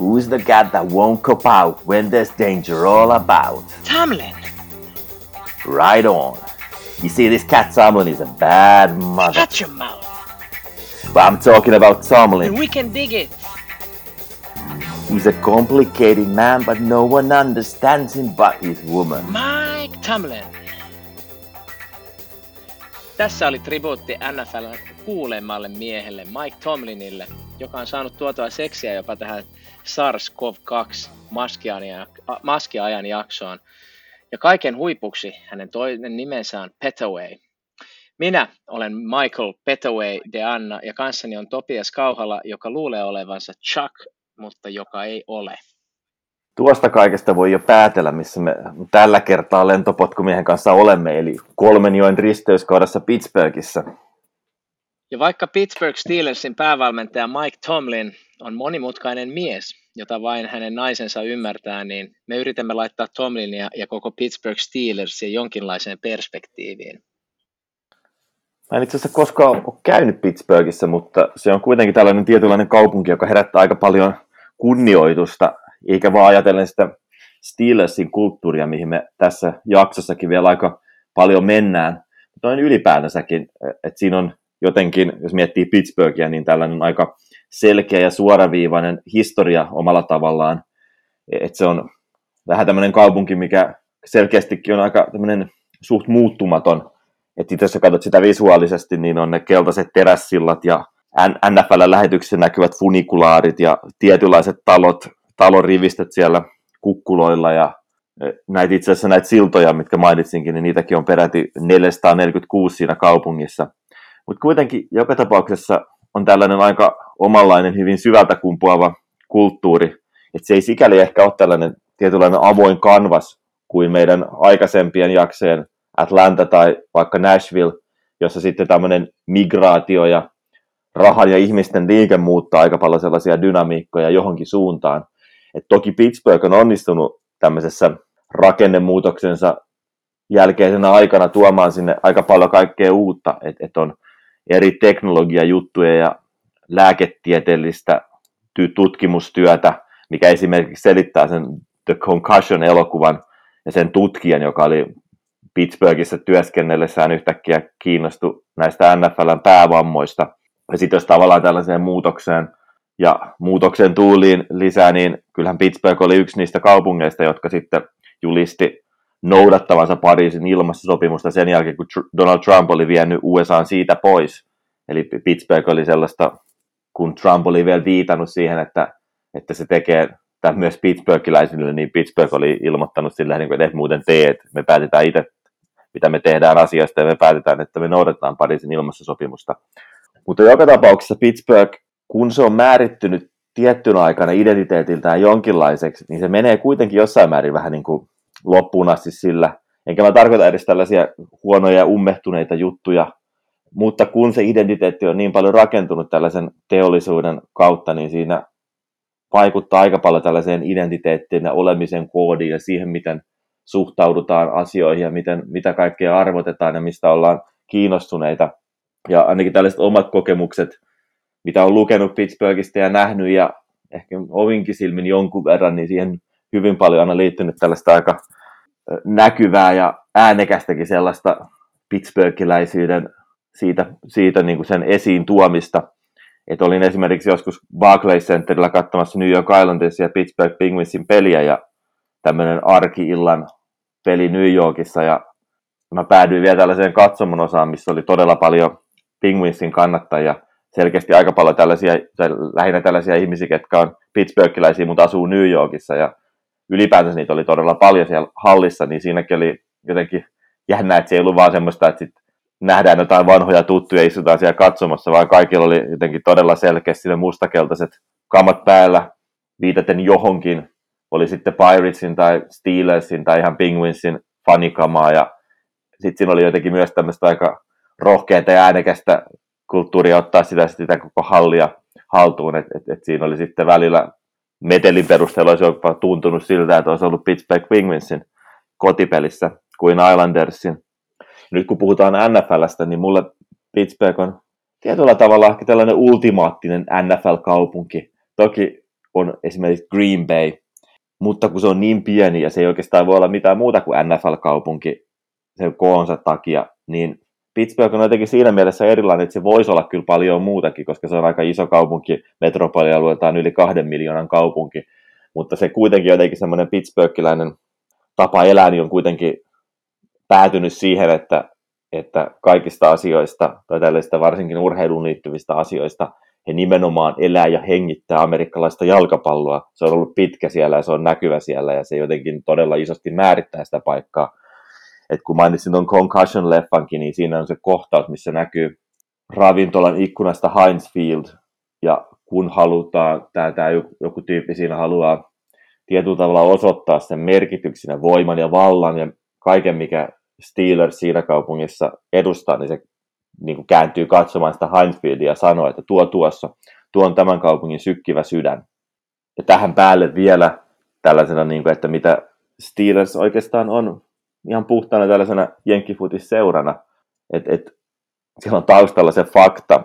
Who's the cat that won't cop out when there's danger all about? Tomlin! Right on. You see, this cat Tomlin is a bad mother. Shut your mouth! But I'm talking about Tomlin. And we can dig it! He's a complicated man, but no one understands him but his woman. Mike Tomlin! Tässä oli tribuutti NFLn kuulemmalle miehelle Mike Tomlinille, joka on saanut tuotua seksiä jopa tähän SARS-CoV-2 maskiajan jaksoon. Ja kaiken huipuksi hänen toinen nimensä on Petaway. Minä olen Michael Petaway de Anna ja kanssani on Topias Kauhala, joka luulee olevansa Chuck, mutta joka ei ole. Tuosta kaikesta voi jo päätellä, missä me tällä kertaa lentopotkumiehen kanssa olemme, eli kolmenjoen risteyskaudessa Pittsburghissa. Ja vaikka Pittsburgh Steelersin päävalmentaja Mike Tomlin on monimutkainen mies, jota vain hänen naisensa ymmärtää, niin me yritämme laittaa Tomlinia ja koko Pittsburgh Steelersia jonkinlaiseen perspektiiviin. Mä en itse asiassa koskaan ole käynyt Pittsburghissa, mutta se on kuitenkin tällainen tietynlainen kaupunki, joka herättää aika paljon kunnioitusta, eikä vaan ajatellen sitä Steelersin kulttuuria, mihin me tässä jaksossakin vielä aika paljon mennään, noin ylipäätänsäkin, että siinä on jotenkin, jos miettii Pittsburghia, niin tällainen aika selkeä ja suoraviivainen historia omalla tavallaan, että se on vähän tämmöinen kaupunki, mikä selkeästikin on aika tämmöinen suht muuttumaton, että jos sä katsot sitä visuaalisesti, niin on ne keltaiset terässillat ja NFL-lähetyksessä näkyvät funikulaarit ja tietynlaiset talot, talorivistöt siellä kukkuloilla ja e, näitä itse asiassa näitä siltoja, mitkä mainitsinkin, niin niitäkin on peräti 446 siinä kaupungissa. Mutta kuitenkin joka tapauksessa on tällainen aika omanlainen, hyvin syvältä kumpuava kulttuuri, että se ei sikäli ehkä ole tällainen tietynlainen avoin kanvas kuin meidän aikaisempien jakseen Atlanta tai vaikka Nashville, jossa sitten tämmöinen migraatio ja rahan ja ihmisten liike muuttaa aika paljon sellaisia dynamiikkoja johonkin suuntaan. Et toki Pittsburgh on onnistunut tämmöisessä rakennemuutoksensa jälkeisenä aikana tuomaan sinne aika paljon kaikkea uutta, että et on eri teknologiajuttuja ja lääketieteellistä tutkimustyötä, mikä esimerkiksi selittää sen The Concussion-elokuvan ja sen tutkijan, joka oli Pittsburghissa työskennellessään yhtäkkiä kiinnostui näistä NFLn päävammoista. Ja sitten jos tavallaan tällaiseen muutokseen ja muutoksen tuuliin lisää, niin kyllähän Pittsburgh oli yksi niistä kaupungeista, jotka sitten julisti noudattavansa Pariisin ilmastosopimusta sen jälkeen, kun Donald Trump oli vienyt USA siitä pois. Eli Pittsburgh oli sellaista, kun Trump oli vielä viitannut siihen, että, että se tekee tämän myös Pittsburghiläisille, niin Pittsburgh oli ilmoittanut sillä niin että et muuten teet, me päätetään itse, mitä me tehdään asiasta, ja me päätetään, että me noudatetaan Pariisin ilmastosopimusta. Mutta joka tapauksessa Pittsburgh, kun se on määrittynyt tiettynä aikana identiteetiltään jonkinlaiseksi, niin se menee kuitenkin jossain määrin vähän niin kuin loppuun asti sillä. Enkä mä tarkoita edes tällaisia huonoja ja ummehtuneita juttuja, mutta kun se identiteetti on niin paljon rakentunut tällaisen teollisuuden kautta, niin siinä vaikuttaa aika paljon tällaiseen identiteettiin ja olemisen koodiin ja siihen, miten suhtaudutaan asioihin ja miten, mitä kaikkea arvotetaan ja mistä ollaan kiinnostuneita. Ja ainakin tällaiset omat kokemukset, mitä on lukenut Pittsburghista ja nähnyt ja ehkä ovinkin silmin jonkun verran, niin siihen hyvin paljon aina liittynyt tällaista aika näkyvää ja äänekästäkin sellaista Pittsburghiläisyyden siitä, siitä niin kuin sen esiin tuomista. Et olin esimerkiksi joskus Barclays Centerillä katsomassa New York Islanders ja Pittsburgh Penguinsin peliä ja tämmöinen arki-illan peli New Yorkissa ja mä päädyin vielä tällaiseen katsomon osaan, missä oli todella paljon Penguinsin kannattajia, selkeästi aika paljon tällaisia, lähinnä tällaisia ihmisiä, jotka on Pittsburghiläisiä, mutta asuu New Yorkissa ja ylipäätänsä niitä oli todella paljon siellä hallissa, niin siinäkin oli jotenkin jännä, että se ei ollut vaan semmoista, että sit nähdään jotain vanhoja tuttuja ja istutaan siellä katsomassa, vaan kaikilla oli jotenkin todella selkeästi ne mustakeltaiset kamat päällä, viitaten johonkin, oli sitten Piratesin tai Steelersin tai ihan Penguinsin fanikamaa, ja sitten siinä oli jotenkin myös tämmöistä aika rohkeata ja äänekästä kulttuuria ottaa sitä, sitä koko hallia haltuun, että et, et siinä oli sitten välillä metelin perusteella olisi jopa tuntunut siltä, että olisi ollut Pittsburgh Penguinsin kotipelissä kuin Islandersin. Nyt kun puhutaan NFLstä, niin mulle Pittsburgh on tietyllä tavalla ehkä tällainen ultimaattinen NFL-kaupunki. Toki on esimerkiksi Green Bay, mutta kun se on niin pieni ja se ei oikeastaan voi olla mitään muuta kuin NFL-kaupunki sen koonsa takia, niin Pittsburgh on jotenkin siinä mielessä erilainen, että se voisi olla kyllä paljon muutakin, koska se on aika iso kaupunki, metropolialueeltaan yli kahden miljoonan kaupunki, mutta se kuitenkin jotenkin semmoinen pittsburghiläinen tapa elää niin on kuitenkin päätynyt siihen, että, että kaikista asioista, tai tällaista varsinkin urheiluun liittyvistä asioista, he nimenomaan elää ja hengittää amerikkalaista jalkapalloa. Se on ollut pitkä siellä ja se on näkyvä siellä ja se jotenkin todella isosti määrittää sitä paikkaa. Et kun mainitsin tuon Concussion-leffankin, niin siinä on se kohtaus, missä näkyy ravintolan ikkunasta Heinz Field, ja kun halutaan, tämä, tämä joku tyyppi siinä haluaa tietyllä tavalla osoittaa sen merkityksenä, voiman ja vallan ja kaiken, mikä Steelers siinä kaupungissa edustaa, niin se niin kuin kääntyy katsomaan sitä Heinzfieldia ja sanoo, että tuo tuossa, tuo on tämän kaupungin sykkivä sydän. Ja tähän päälle vielä tällaisena, niin kuin, että mitä Steelers oikeastaan on ihan puhtaana tällaisena jenkkifutis-seurana, että et, siellä on taustalla se fakta,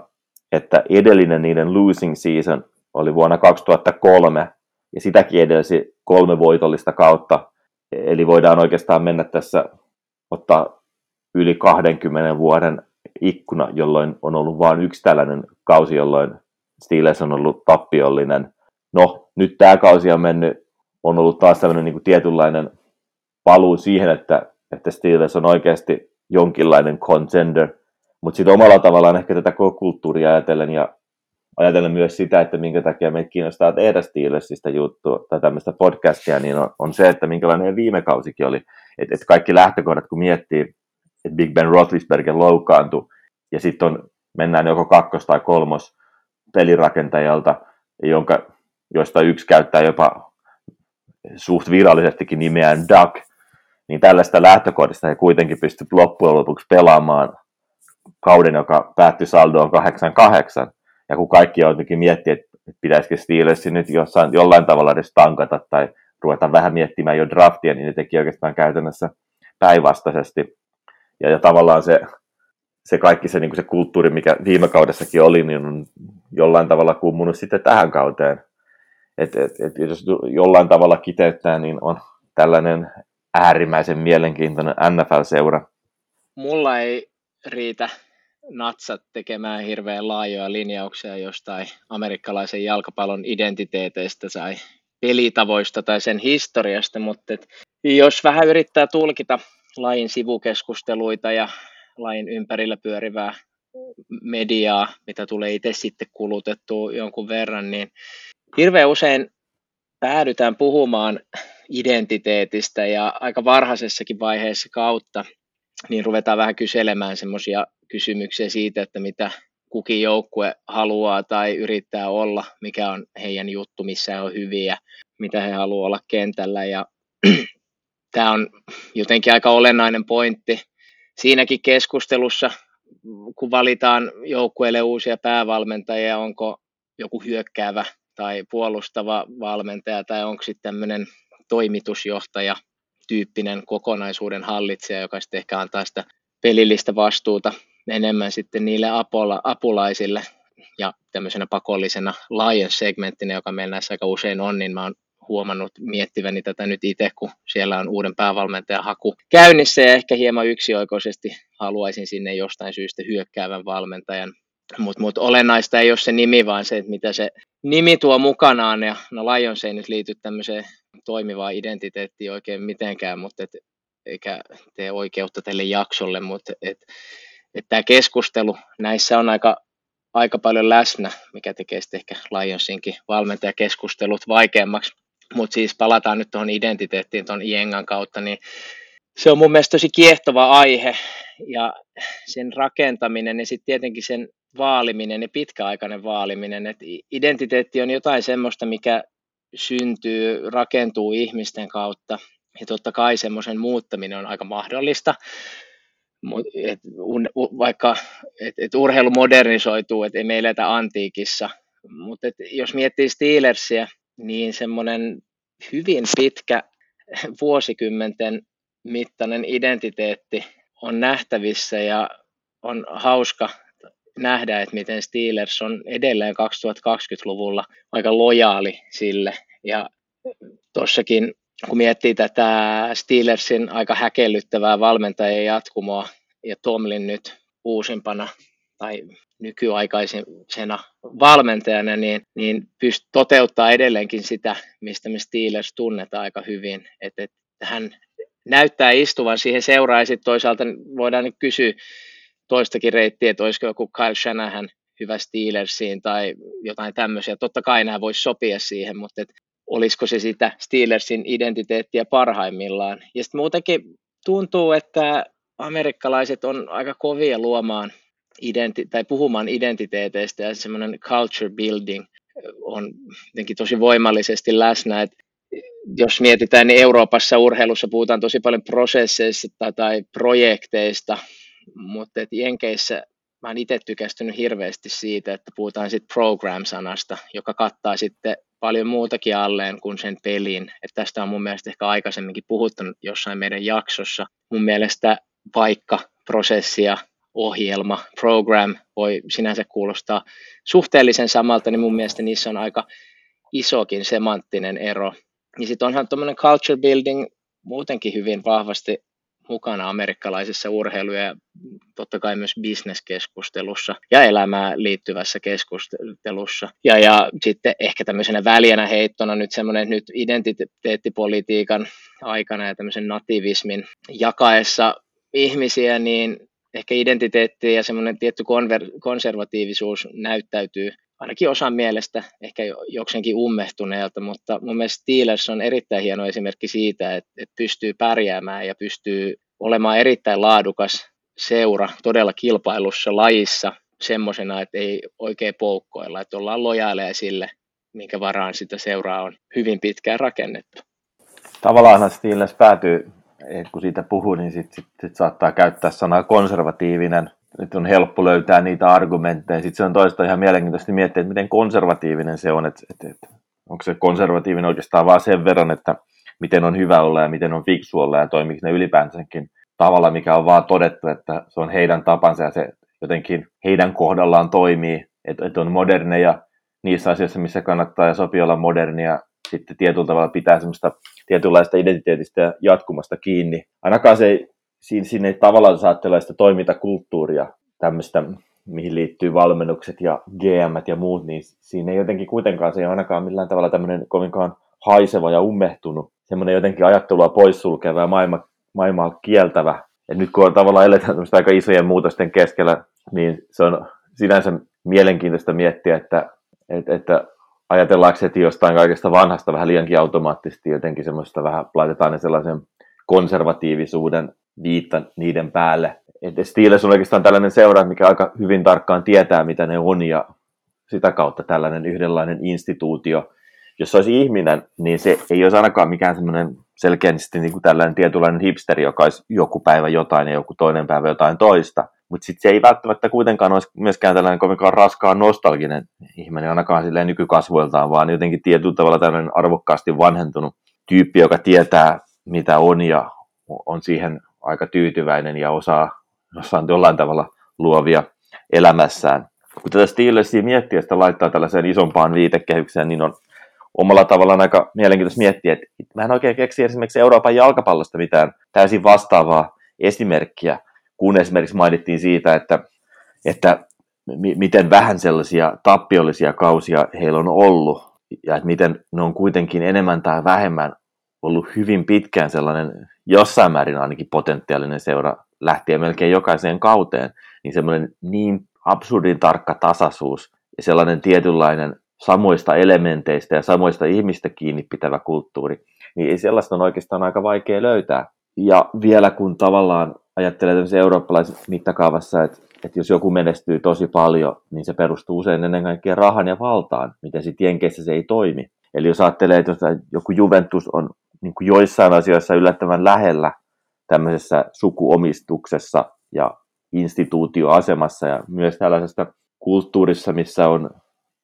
että edellinen niiden losing season oli vuonna 2003, ja sitäkin edelsi kolme voitollista kautta, eli voidaan oikeastaan mennä tässä, ottaa yli 20 vuoden ikkuna, jolloin on ollut vain yksi tällainen kausi, jolloin Steelers on ollut tappiollinen. No, nyt tämä kausi on mennyt, on ollut taas tällainen niin kuin tietynlainen paluu siihen, että, että Steelers on oikeasti jonkinlainen contender, mutta sitten omalla tavallaan ehkä tätä kulttuuria ajatellen ja ajatellen myös sitä, että minkä takia meitä kiinnostaa tehdä Steelersistä juttua tai tämmöistä podcastia, niin on, on se, että minkälainen viime kausikin oli. Että et kaikki lähtökohdat, kun miettii, että Big Ben Roethlisberger loukkaantui, ja sitten mennään joko kakkos- tai kolmos pelirakentajalta, jonka, joista yksi käyttää jopa suht virallisestikin nimeään Duck, niin tällaista lähtökohdista he kuitenkin pystyvät loppujen lopuksi pelaamaan kauden, joka päättyi saldoon 8-8. Ja kun kaikki jotenkin miettii, että pitäisikö Steelersin nyt jossain, jollain tavalla edes tankata tai ruveta vähän miettimään jo draftia, niin ne teki oikeastaan käytännössä päinvastaisesti. Ja, ja tavallaan se, se kaikki se, niin se kulttuuri, mikä viime kaudessakin oli, niin on jollain tavalla kummunut sitten tähän kauteen. Et, et, et jos jollain tavalla kiteyttää, niin on tällainen äärimmäisen mielenkiintoinen NFL-seura. Mulla ei riitä natsat tekemään hirveän laajoja linjauksia jostain amerikkalaisen jalkapallon identiteeteistä tai pelitavoista tai sen historiasta, mutta et jos vähän yrittää tulkita lajin sivukeskusteluita ja lajin ympärillä pyörivää mediaa, mitä tulee itse sitten kulutettua jonkun verran, niin hirveän usein päädytään puhumaan identiteetistä ja aika varhaisessakin vaiheessa kautta, niin ruvetaan vähän kyselemään semmoisia kysymyksiä siitä, että mitä kukin joukkue haluaa tai yrittää olla, mikä on heidän juttu, missä on hyviä, mitä he haluaa olla kentällä. Ja tämä on jotenkin aika olennainen pointti siinäkin keskustelussa, kun valitaan joukkueelle uusia päävalmentajia, onko joku hyökkäävä tai puolustava valmentaja tai onko sitten tämmöinen toimitusjohtaja tyyppinen kokonaisuuden hallitsija, joka sitten ehkä antaa sitä pelillistä vastuuta enemmän sitten niille apola, apulaisille ja tämmöisenä pakollisena laajan segmenttinä, joka meillä näissä aika usein on, niin mä oon huomannut miettiväni tätä nyt itse, kun siellä on uuden päävalmentajan haku käynnissä ja ehkä hieman yksioikoisesti haluaisin sinne jostain syystä hyökkäävän valmentajan. Mutta mut olennaista ei ole se nimi, vaan se, että mitä se nimi tuo mukanaan. Ja no Lions ei nyt liity tämmöiseen toimivaan identiteettiin oikein mitenkään, mutta et, eikä tee oikeutta tälle jaksolle, mutta et, et tämä keskustelu näissä on aika, aika paljon läsnä, mikä tekee sitten ehkä Lionsinkin valmentajakeskustelut vaikeammaksi. Mutta siis palataan nyt tuohon identiteettiin tuon Jengan kautta, niin se on mun mielestä tosi kiehtova aihe ja sen rakentaminen ja sitten tietenkin sen vaaliminen ja pitkäaikainen vaaliminen. Et identiteetti on jotain semmoista, mikä syntyy, rakentuu ihmisten kautta ja totta kai semmoisen muuttaminen on aika mahdollista. Et, vaikka et, et urheilu modernisoituu, että ei me eletä antiikissa, mutta jos miettii Steelersia, niin semmoinen hyvin pitkä vuosikymmenten mittainen identiteetti on nähtävissä ja on hauska nähdä, että miten Steelers on edelleen 2020-luvulla aika lojaali sille. Ja tuossakin, kun miettii tätä Steelersin aika häkellyttävää valmentajien jatkumoa ja Tomlin nyt uusimpana tai nykyaikaisena valmentajana, niin, niin pystyy toteuttaa edelleenkin sitä, mistä me Steelers tunnetaan aika hyvin. Että, että hän näyttää istuvan siihen seuraan ja sitten toisaalta voidaan nyt kysyä toistakin reittiä, että olisiko joku Kyle Shanahan hyvä Steelersiin tai jotain tämmöisiä. Totta kai nämä voisi sopia siihen, mutta et olisiko se sitä Steelersin identiteettiä parhaimmillaan. Ja sitten muutenkin tuntuu, että amerikkalaiset on aika kovia luomaan identi- tai puhumaan identiteeteistä ja semmoinen culture building on jotenkin tosi voimallisesti läsnä, että jos mietitään, niin Euroopassa urheilussa puhutaan tosi paljon prosesseista tai projekteista, mutta et Jenkeissä mä oon itse tykästynyt hirveästi siitä, että puhutaan sitten program-sanasta, joka kattaa sitten paljon muutakin alleen kuin sen pelin. Et tästä on mun mielestä ehkä aikaisemminkin puhuttu jossain meidän jaksossa. Mun mielestä vaikka prosessia, ohjelma, program voi sinänsä kuulostaa suhteellisen samalta, niin mun mielestä niissä on aika isokin semanttinen ero. Ja sitten onhan tuommoinen culture building muutenkin hyvin vahvasti mukana amerikkalaisessa urheilu- ja totta kai myös bisneskeskustelussa ja elämään liittyvässä keskustelussa. Ja, ja sitten ehkä tämmöisenä väljänä heittona nyt semmoinen nyt identiteettipolitiikan aikana ja tämmöisen nativismin jakaessa ihmisiä, niin ehkä identiteetti ja semmoinen tietty konver- konservatiivisuus näyttäytyy ainakin osan mielestä ehkä jokseenkin ummehtuneelta, mutta mun mielestä Steelers on erittäin hieno esimerkki siitä, että, että pystyy pärjäämään ja pystyy olemaan erittäin laadukas seura todella kilpailussa lajissa semmoisena, että ei oikein poukkoilla, että ollaan lojaaleja sille, minkä varaan sitä seuraa on hyvin pitkään rakennettu. Tavallaan Steelers päätyy, kun siitä puhuu, niin sitten sit, sit saattaa käyttää sanaa konservatiivinen nyt on helppo löytää niitä argumentteja. Sitten se on toista ihan mielenkiintoista miettiä, että miten konservatiivinen se on, että, että, että onko se konservatiivinen oikeastaan vaan sen verran, että miten on hyvä olla ja miten on fiksu olla ja toimiko ne ylipäänsäkin tavalla, mikä on vaan todettu, että se on heidän tapansa ja se jotenkin heidän kohdallaan toimii, että, että on moderneja niissä asioissa, missä kannattaa ja sopii olla modernia, sitten tietyllä tavalla pitää semmoista tietynlaista identiteetistä ja jatkumasta kiinni. Ainakaan se ei siinä, siinä ei tavallaan saa sitä toimintakulttuuria, tämmöistä, mihin liittyy valmennukset ja GM ja muut, niin siinä ei jotenkin kuitenkaan, se ei ainakaan millään tavalla tämmöinen kovinkaan haiseva ja ummehtunut, semmoinen jotenkin ajattelua poissulkeva ja maailma, maailmaa kieltävä. Et nyt kun on tavallaan eletään aika isojen muutosten keskellä, niin se on sinänsä mielenkiintoista miettiä, että, että, että ajatellaanko heti jostain kaikesta vanhasta vähän liiankin automaattisesti jotenkin semmoista vähän, laitetaan ne sellaisen konservatiivisuuden viitta niiden päälle. Et Steelers on oikeastaan tällainen seura, mikä aika hyvin tarkkaan tietää, mitä ne on, ja sitä kautta tällainen yhdenlainen instituutio. Jos olisi ihminen, niin se ei olisi ainakaan mikään semmoinen selkeästi niin kuin tällainen tietynlainen hipsteri, joka olisi joku päivä jotain ja joku toinen päivä jotain toista. Mutta sitten se ei välttämättä kuitenkaan olisi myöskään tällainen kovinkaan raskaan nostalginen ihminen, ainakaan silleen nykykasvoiltaan, vaan jotenkin tietyllä tavalla tällainen arvokkaasti vanhentunut tyyppi, joka tietää, mitä on ja on siihen aika tyytyväinen ja osaa, osaa jollain tavalla luovia elämässään. Kun tätä Steelersia miettii sitä laittaa tällaiseen isompaan viitekehykseen, niin on omalla tavallaan aika mielenkiintoista miettiä, että mä en oikein keksi esimerkiksi Euroopan jalkapallosta mitään täysin vastaavaa esimerkkiä, kun esimerkiksi mainittiin siitä, että, että miten vähän sellaisia tappiollisia kausia heillä on ollut, ja että miten ne on kuitenkin enemmän tai vähemmän ollut hyvin pitkään sellainen jossain määrin ainakin potentiaalinen seura lähtien melkein jokaiseen kauteen, niin semmoinen niin absurdin tarkka tasaisuus ja sellainen tietynlainen samoista elementeistä ja samoista ihmistä kiinni pitävä kulttuuri, niin ei sellaista on oikeastaan aika vaikea löytää. Ja vielä kun tavallaan ajattelee tämmöisen eurooppalaisen mittakaavassa, että, että jos joku menestyy tosi paljon, niin se perustuu usein ennen kaikkea rahan ja valtaan, miten sitten Jenkeissä se ei toimi. Eli jos ajattelee, että joku Juventus on niin kuin joissain asioissa yllättävän lähellä tämmöisessä sukuomistuksessa ja instituutioasemassa ja myös tällaisesta kulttuurissa, missä on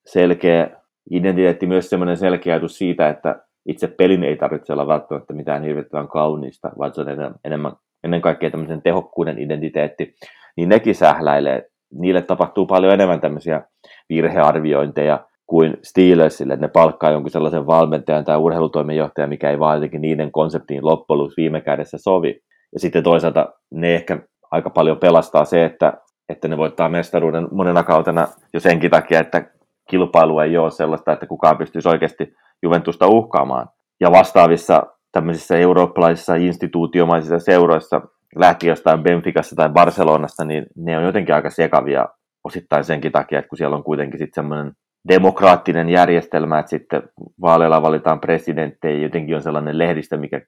selkeä identiteetti, myös semmoinen selkeä ajatus siitä, että itse pelin ei tarvitse olla välttämättä mitään hirvittävän kauniista, vaan se on enemmän ennen kaikkea tämmöisen tehokkuuden identiteetti, niin nekin sähläilee. Niille tapahtuu paljon enemmän tämmöisiä virhearviointeja kuin Steelersille, että ne palkkaa jonkun sellaisen valmentajan tai urheilutoimenjohtajan, mikä ei vaan jotenkin niiden konseptiin loppujen viime kädessä sovi. Ja sitten toisaalta ne ehkä aika paljon pelastaa se, että, että ne voittaa mestaruuden monena kautena jo senkin takia, että kilpailu ei ole sellaista, että kukaan pystyisi oikeasti Juventusta uhkaamaan. Ja vastaavissa tämmöisissä eurooppalaisissa instituutiomaisissa seuroissa, lähti jostain Benficassa tai Barcelonasta, niin ne on jotenkin aika sekavia osittain senkin takia, että kun siellä on kuitenkin sitten semmoinen demokraattinen järjestelmä, että sitten vaaleilla valitaan presidenttejä, jotenkin on sellainen lehdistö, mikä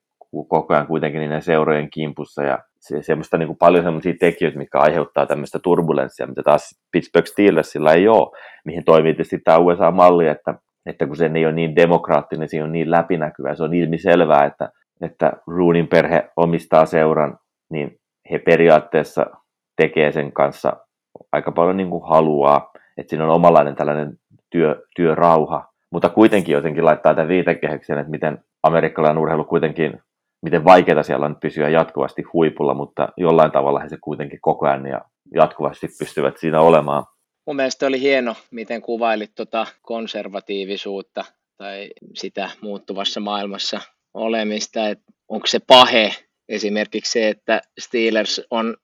koko ajan kuitenkin niiden seurojen kimpussa ja se, semmoista niin kuin paljon semmoisia tekijöitä, mitkä aiheuttaa tämmöistä turbulenssia, mitä taas Pittsburgh Steelersilla ei ole, mihin toimii tietysti tämä USA-malli, että, että kun se ei ole niin demokraattinen, se on niin läpinäkyvä, se on ilmiselvää, että, että Roonin perhe omistaa seuran, niin he periaatteessa tekee sen kanssa aika paljon niin kuin haluaa, että siinä on omanlainen tällainen työ, työrauha, mutta kuitenkin jotenkin laittaa tämän viitekehyksen, että miten amerikkalainen urheilu kuitenkin, miten vaikeaa siellä on pysyä jatkuvasti huipulla, mutta jollain tavalla he se kuitenkin koko ajan ja jatkuvasti pystyvät siinä olemaan. Mun mielestä oli hieno, miten kuvailit tuota konservatiivisuutta tai sitä muuttuvassa maailmassa olemista, että onko se pahe esimerkiksi se, että Steelers on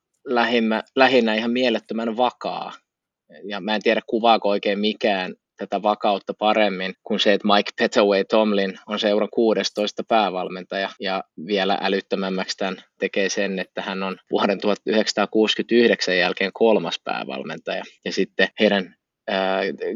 lähinnä ihan mielettömän vakaa. Ja mä en tiedä kuvaako oikein mikään tätä vakautta paremmin kuin se, että Mike Petaway Tomlin on seuran 16 päävalmentaja ja vielä älyttömämmäksi tämän tekee sen, että hän on vuoden 1969 jälkeen kolmas päävalmentaja. Ja sitten heidän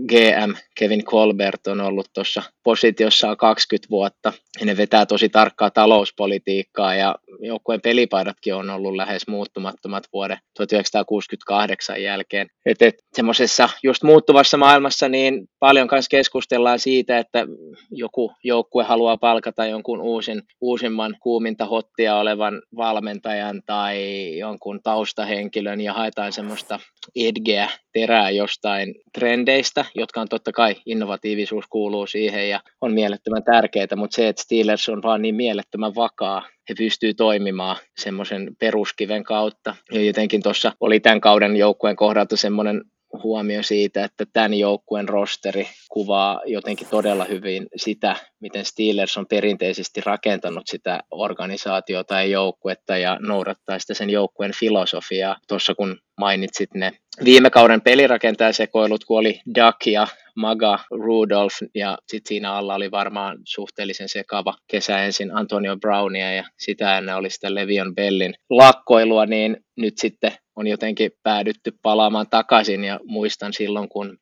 GM Kevin Colbert on ollut tuossa positiossaan 20 vuotta. Ja ne vetää tosi tarkkaa talouspolitiikkaa ja joukkueen pelipaidatkin on ollut lähes muuttumattomat vuoden 1968 jälkeen. Et, et, semmoisessa just muuttuvassa maailmassa niin paljon kanssa keskustellaan siitä, että joku joukkue haluaa palkata jonkun uusin, uusimman kuuminta hottia olevan valmentajan tai jonkun taustahenkilön ja haetaan semmoista edgeä, terää jostain trendeistä, jotka on totta kai innovatiivisuus kuuluu siihen ja on mielettömän tärkeää, mutta se, että Steelers on vaan niin mielettömän vakaa, he pystyy toimimaan semmoisen peruskiven kautta. Ja jotenkin tuossa oli tämän kauden joukkueen kohdalta semmoinen huomio siitä, että tämän joukkueen rosteri kuvaa jotenkin todella hyvin sitä, miten Steelers on perinteisesti rakentanut sitä organisaatiota ja joukkuetta ja noudattaa sitä sen joukkueen filosofiaa. Tuossa kun mainitsit ne viime kauden pelirakentajasekoilut, kun oli Duck ja Maga, Rudolph ja sitten siinä alla oli varmaan suhteellisen sekava kesä ensin Antonio Brownia ja sitä ennen oli sitä Levion Bellin lakkoilua, niin nyt sitten on jotenkin päädytty palaamaan takaisin ja muistan silloin, kun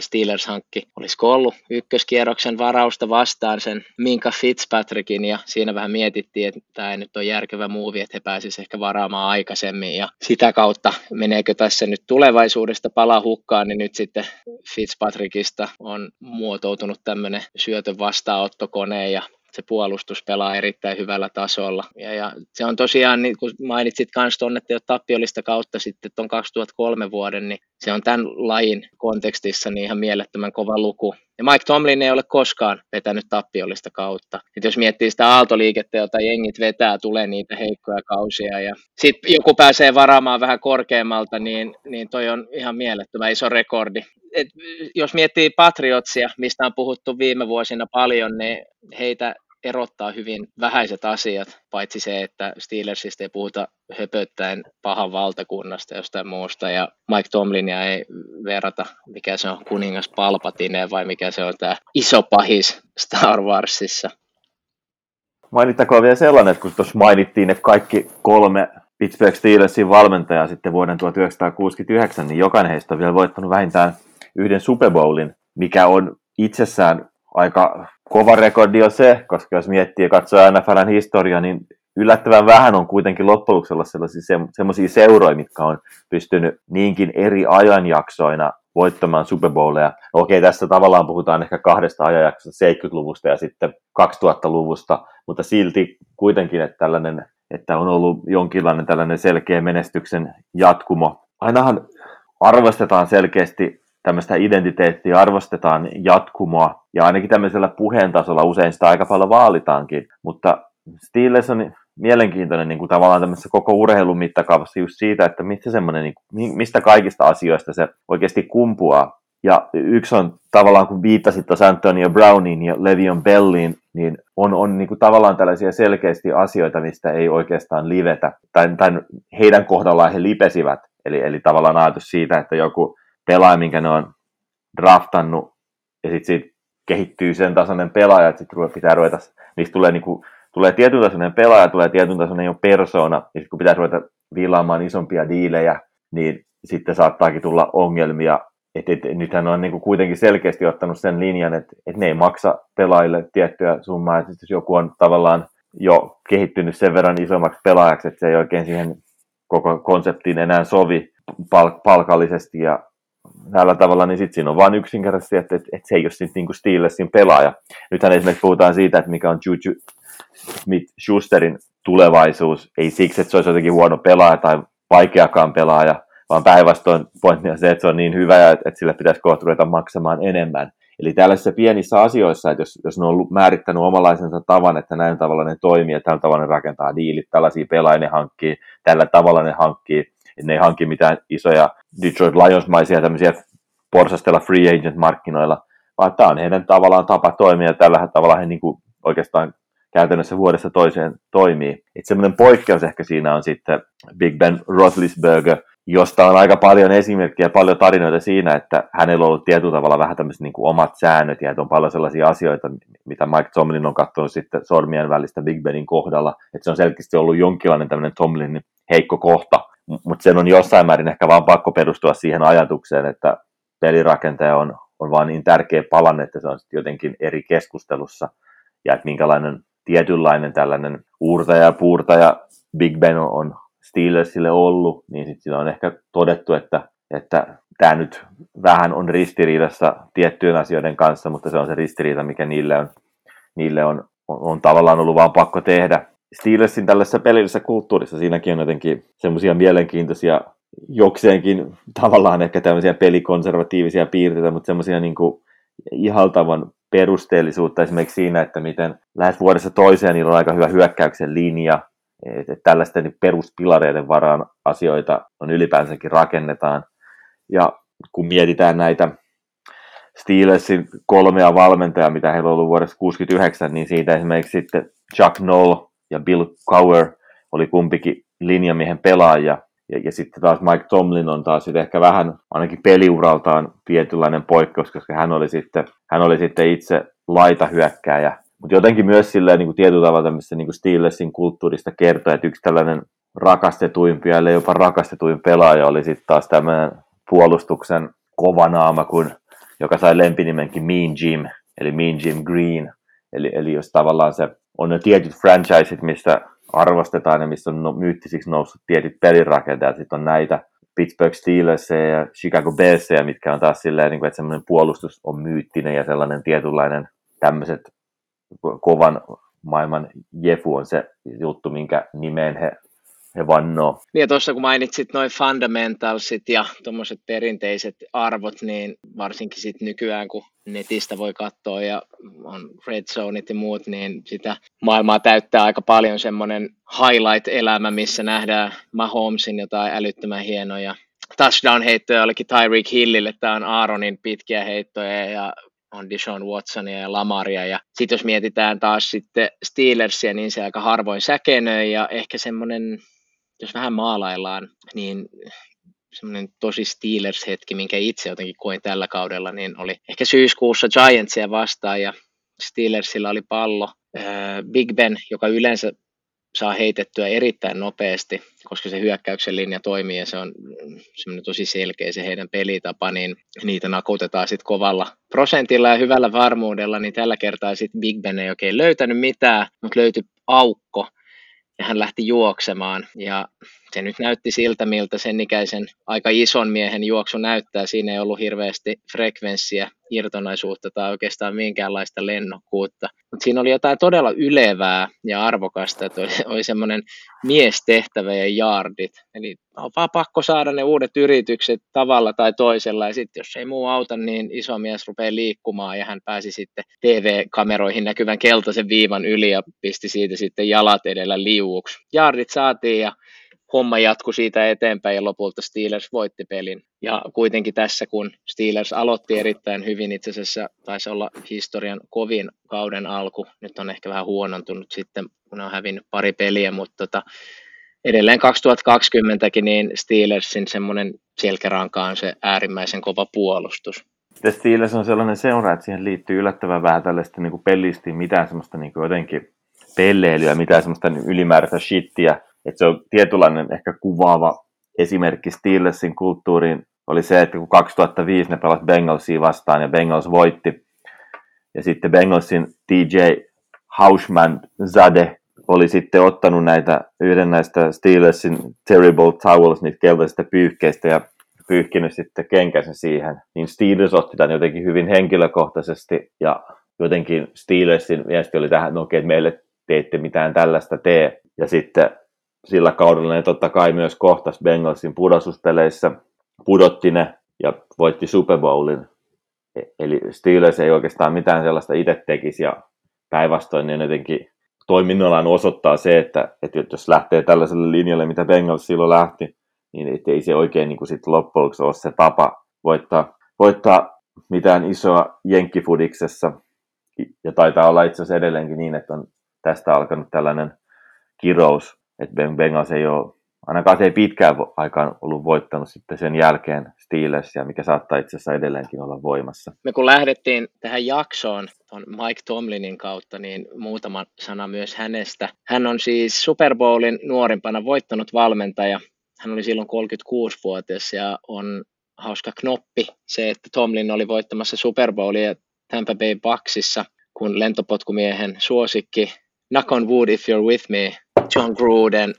Steelers hankki, olisiko ollut ykköskierroksen varausta vastaan sen Minka Fitzpatrickin ja siinä vähän mietittiin, että tämä ei nyt ole järkevä muuvi, että he pääsisivät ehkä varaamaan aikaisemmin ja sitä kautta meneekö tässä nyt tulevaisuudesta pala hukkaan, niin nyt sitten Fitzpatrickista on muotoutunut tämmöinen syötön vastaanottokone ja se puolustus pelaa erittäin hyvällä tasolla. Ja, ja se on tosiaan, niin kun mainitsit myös tuonne, että tappiollista kautta sitten tuon 2003 vuoden, niin se on tämän lajin kontekstissa niin ihan mielettömän kova luku. Ja Mike Tomlin ei ole koskaan vetänyt tappiollista kautta. Et jos miettii sitä aaltoliikettä, jota jengit vetää, tulee niitä heikkoja kausia. Ja sitten joku pääsee varaamaan vähän korkeammalta, niin, niin toi on ihan mielettömän iso rekordi. Et jos miettii Patriotsia, mistä on puhuttu viime vuosina paljon, niin heitä erottaa hyvin vähäiset asiat, paitsi se, että Steelersistä ei puhuta höpöttäen pahan valtakunnasta jostain muusta, ja Mike Tomlinia ei verrata, mikä se on kuningas Palpatine vai mikä se on tämä iso pahis Star Warsissa. Mainittakoon vielä sellainen, että kun tuossa mainittiin, että kaikki kolme Pittsburgh Steelersin valmentajaa sitten vuoden 1969, niin jokainen heistä on vielä voittanut vähintään yhden Super Bowlin, mikä on itsessään aika kova rekordi on se, koska jos miettii ja katsoo NFLn historiaa, niin yllättävän vähän on kuitenkin loppujen lopuksi sellaisia semmoisia seuroja, mitkä on pystynyt niinkin eri ajanjaksoina voittamaan Super Bowleja. Okei, tässä tavallaan puhutaan ehkä kahdesta ajanjaksosta, 70-luvusta ja sitten 2000-luvusta, mutta silti kuitenkin, että, tällainen, että on ollut jonkinlainen tällainen selkeä menestyksen jatkumo. Ainahan arvostetaan selkeästi tämmöistä identiteettiä arvostetaan jatkumoa, ja ainakin tämmöisellä puheen tasolla usein sitä aika paljon vaalitaankin, mutta Steelers on mielenkiintoinen niin kuin tavallaan tämmöisessä koko urheilun mittakaavassa just siitä, että mistä, semmoinen, niin mistä kaikista asioista se oikeasti kumpuaa. Ja yksi on tavallaan, kun viittasit tuossa Antonio Browniin ja Levion Belliin, niin on, on niin kuin tavallaan tällaisia selkeästi asioita, mistä ei oikeastaan livetä. Tai, tai heidän kohdallaan he lipesivät. Eli, eli tavallaan ajatus siitä, että joku pelaaja, minkä ne on draftannut, ja sitten siitä kehittyy sen tasoinen pelaaja, että sitten pitää ruveta, niistä tulee, niin kuin, tulee tietyn tasoinen pelaaja, tulee tietyn tasoinen jo persona, ja sitten kun pitää ruveta viilaamaan isompia diilejä, niin sitten saattaakin tulla ongelmia. Et, et, nythän on kuin kuitenkin selkeästi ottanut sen linjan, että et ne ei maksa pelaajille tiettyä summaa, että jos joku on tavallaan jo kehittynyt sen verran isommaksi pelaajaksi, että se ei oikein siihen koko konseptiin enää sovi pal- palkallisesti ja tällä tavalla, niin sitten siinä on vain yksinkertaisesti, että, että, että se ei ole sitten niin Steelersin pelaaja. Nythän esimerkiksi puhutaan siitä, että mikä on Juju Smith-Schusterin tulevaisuus, ei siksi, että se olisi jotenkin huono pelaaja tai vaikeakaan pelaaja, vaan päinvastoin pointti on se, että se on niin hyvä, että, että sille pitäisi kohta ruveta maksamaan enemmän. Eli tällaisissa pienissä asioissa, että jos, jos ne on määrittänyt omalaisensa tavan, että näin tavalla ne toimii, että tällä tavalla ne rakentaa diilit, tällaisia pelaajia ne hankkii, tällä tavalla ne hankkii ne ei hanki mitään isoja Detroit Lions-maisia tämmöisiä porsastella free agent-markkinoilla, vaan tämä on heidän tavallaan tapa toimia, tällä tavalla he niin kuin oikeastaan käytännössä vuodessa toiseen toimii. Että semmoinen poikkeus ehkä siinä on sitten Big Ben Roethlisberger, josta on aika paljon esimerkkejä, paljon tarinoita siinä, että hänellä on ollut tietyllä tavalla vähän tämmöiset niin kuin omat säännöt ja että on paljon sellaisia asioita, mitä Mike Tomlin on katsonut sitten sormien välistä Big Benin kohdalla, että se on selkeästi ollut jonkinlainen tämmöinen Tomlinin heikko kohta, mutta sen on jossain määrin ehkä vaan pakko perustua siihen ajatukseen, että pelirakentaja on, on vaan niin tärkeä palanne, että se on sitten jotenkin eri keskustelussa, ja että minkälainen tietynlainen tällainen uurtaja ja puurtaja Big Ben on Steelersille ollut, niin sitten on ehkä todettu, että, että tämä nyt vähän on ristiriidassa tiettyjen asioiden kanssa, mutta se on se ristiriita, mikä niille on, niille on, on, on tavallaan ollut vaan pakko tehdä. Steelersin tällaisessa pelillisessä kulttuurissa, siinäkin on jotenkin semmoisia mielenkiintoisia, jokseenkin tavallaan ehkä tämmöisiä pelikonservatiivisia piirteitä, mutta semmoisia niin ihaltavan perusteellisuutta esimerkiksi siinä, että miten lähes vuodessa toiseen niillä on aika hyvä hyökkäyksen linja, että tällaisten peruspilareiden varaan asioita on ylipäänsäkin rakennetaan. Ja kun mietitään näitä Steelersin kolmea valmentajaa, mitä heillä on ollut vuodessa 69, niin siitä esimerkiksi sitten Chuck Noll ja Bill Cower oli kumpikin linjamiehen pelaaja. Ja, ja sitten taas Mike Tomlin on taas sitten ehkä vähän, ainakin peliuraltaan tietynlainen poikkeus, koska hän oli sitten, hän oli sitten itse laitahyökkääjä. Mutta jotenkin myös silleen niin kuin tietyllä tavalla tämmöistä niin Steelersin kulttuurista kertoo, että yksi tällainen rakastetuimpia, ellei jopa rakastetuin pelaaja oli sitten taas tämmöinen puolustuksen kovanaama, kun, joka sai lempinimenkin Mean Jim, eli Mean Jim Green. Eli, eli jos tavallaan se on ne tietyt franchiseit, mistä arvostetaan ja missä on no, myyttisiksi noussut tietyt pelirakenteet. Sitten on näitä Pittsburgh Steelers ja Chicago Bears, mitkä on taas silleen, niin että semmoinen puolustus on myyttinen ja sellainen tietynlainen tämmöiset kovan maailman jefu on se juttu, minkä nimeen he he vannoo. Niin ja tuossa kun mainitsit noin fundamentalsit ja tuommoiset perinteiset arvot, niin varsinkin sit nykyään kun netistä voi katsoa ja on red zoneit ja muut, niin sitä maailmaa täyttää aika paljon semmoinen highlight-elämä, missä nähdään Mahomesin jotain älyttömän hienoja touchdown-heittoja olikin Tyreek Hillille, tämä on Aaronin pitkiä heittoja ja on Dishon Watsonia ja Lamaria. Ja sitten jos mietitään taas sitten Steelersia, niin se aika harvoin säkenöi ja ehkä semmoinen jos vähän maalaillaan, niin semmoinen tosi Steelers-hetki, minkä itse jotenkin koin tällä kaudella, niin oli ehkä syyskuussa Giantsia vastaan ja Steelersillä oli pallo. Big Ben, joka yleensä saa heitettyä erittäin nopeasti, koska se hyökkäyksen linja toimii ja se on semmoinen tosi selkeä se heidän pelitapa, niin niitä nakutetaan sitten kovalla prosentilla ja hyvällä varmuudella, niin tällä kertaa sitten Big Ben ei oikein löytänyt mitään, mutta löytyi aukko, hän lähti juoksemaan ja se nyt näytti siltä, miltä sen ikäisen aika ison miehen juoksu näyttää. Siinä ei ollut hirveästi frekvenssiä, irtonaisuutta tai oikeastaan minkäänlaista lennokkuutta. Mutta siinä oli jotain todella ylevää ja arvokasta, että oli, oli semmoinen miestehtävä ja jaardit. Eli on vaan pakko saada ne uudet yritykset tavalla tai toisella, ja sitten jos ei muu auta, niin iso mies rupeaa liikkumaan, ja hän pääsi sitten TV-kameroihin näkyvän keltaisen viivan yli, ja pisti siitä sitten jalat edellä liuuksi. Jaardit saatiin, ja homma jatkui siitä eteenpäin ja lopulta Steelers voitti pelin. Ja kuitenkin tässä, kun Steelers aloitti erittäin hyvin, itse asiassa taisi olla historian kovin kauden alku. Nyt on ehkä vähän huonontunut sitten, kun on hävinnyt pari peliä, mutta tota, edelleen 2020kin niin Steelersin semmoinen selkäranka on se äärimmäisen kova puolustus. Ja Steelers on sellainen seura, että siihen liittyy yllättävän vähän tällaista niin kuin pellisti, mitään semmoista niin jotenkin pelleilyä, mitään semmoista ylimääräistä shittiä, että se on tietynlainen ehkä kuvaava esimerkki Steelersin kulttuuriin. Oli se, että kun 2005 ne pelasivat Bengalsia vastaan ja Bengals voitti, ja sitten Bengalsin DJ Hausman Zade oli sitten ottanut näitä, yhden näistä Steelersin Terrible Towels, niitä keltaisista pyyhkeistä, ja pyyhkinyt sitten kenkäsen siihen, niin Steelers otti tämän jotenkin hyvin henkilökohtaisesti, ja jotenkin Steelersin viesti oli tähän, no okei, meille te ette mitään tällaista tee, ja sitten sillä kaudella ne totta kai myös kohtas Bengalsin pudotuspeleissä, pudotti ne ja voitti Super Bowlin. E- eli Steelers ei oikeastaan mitään sellaista itse tekisi ja päinvastoin niin jotenkin toiminnallaan osoittaa se, että, että jos lähtee tällaiselle linjalle, mitä Bengals silloin lähti, niin ei se oikein niin kuin sit loppujen ole se tapa voittaa, voittaa mitään isoa jenkkifudiksessa. Ja taitaa olla itse asiassa edelleenkin niin, että on tästä alkanut tällainen kirous että Bengals ei ole, ainakaan se ei pitkään aikaan ollut voittanut sitten sen jälkeen Steelersia, mikä saattaa itse asiassa edelleenkin olla voimassa. Me kun lähdettiin tähän jaksoon on Mike Tomlinin kautta, niin muutama sana myös hänestä. Hän on siis Super Bowlin nuorimpana voittanut valmentaja. Hän oli silloin 36-vuotias ja on hauska knoppi se, että Tomlin oli voittamassa Super Bowlia Tampa Bay Bucksissa, kun lentopotkumiehen suosikki Knock on wood if you're with me John Gruden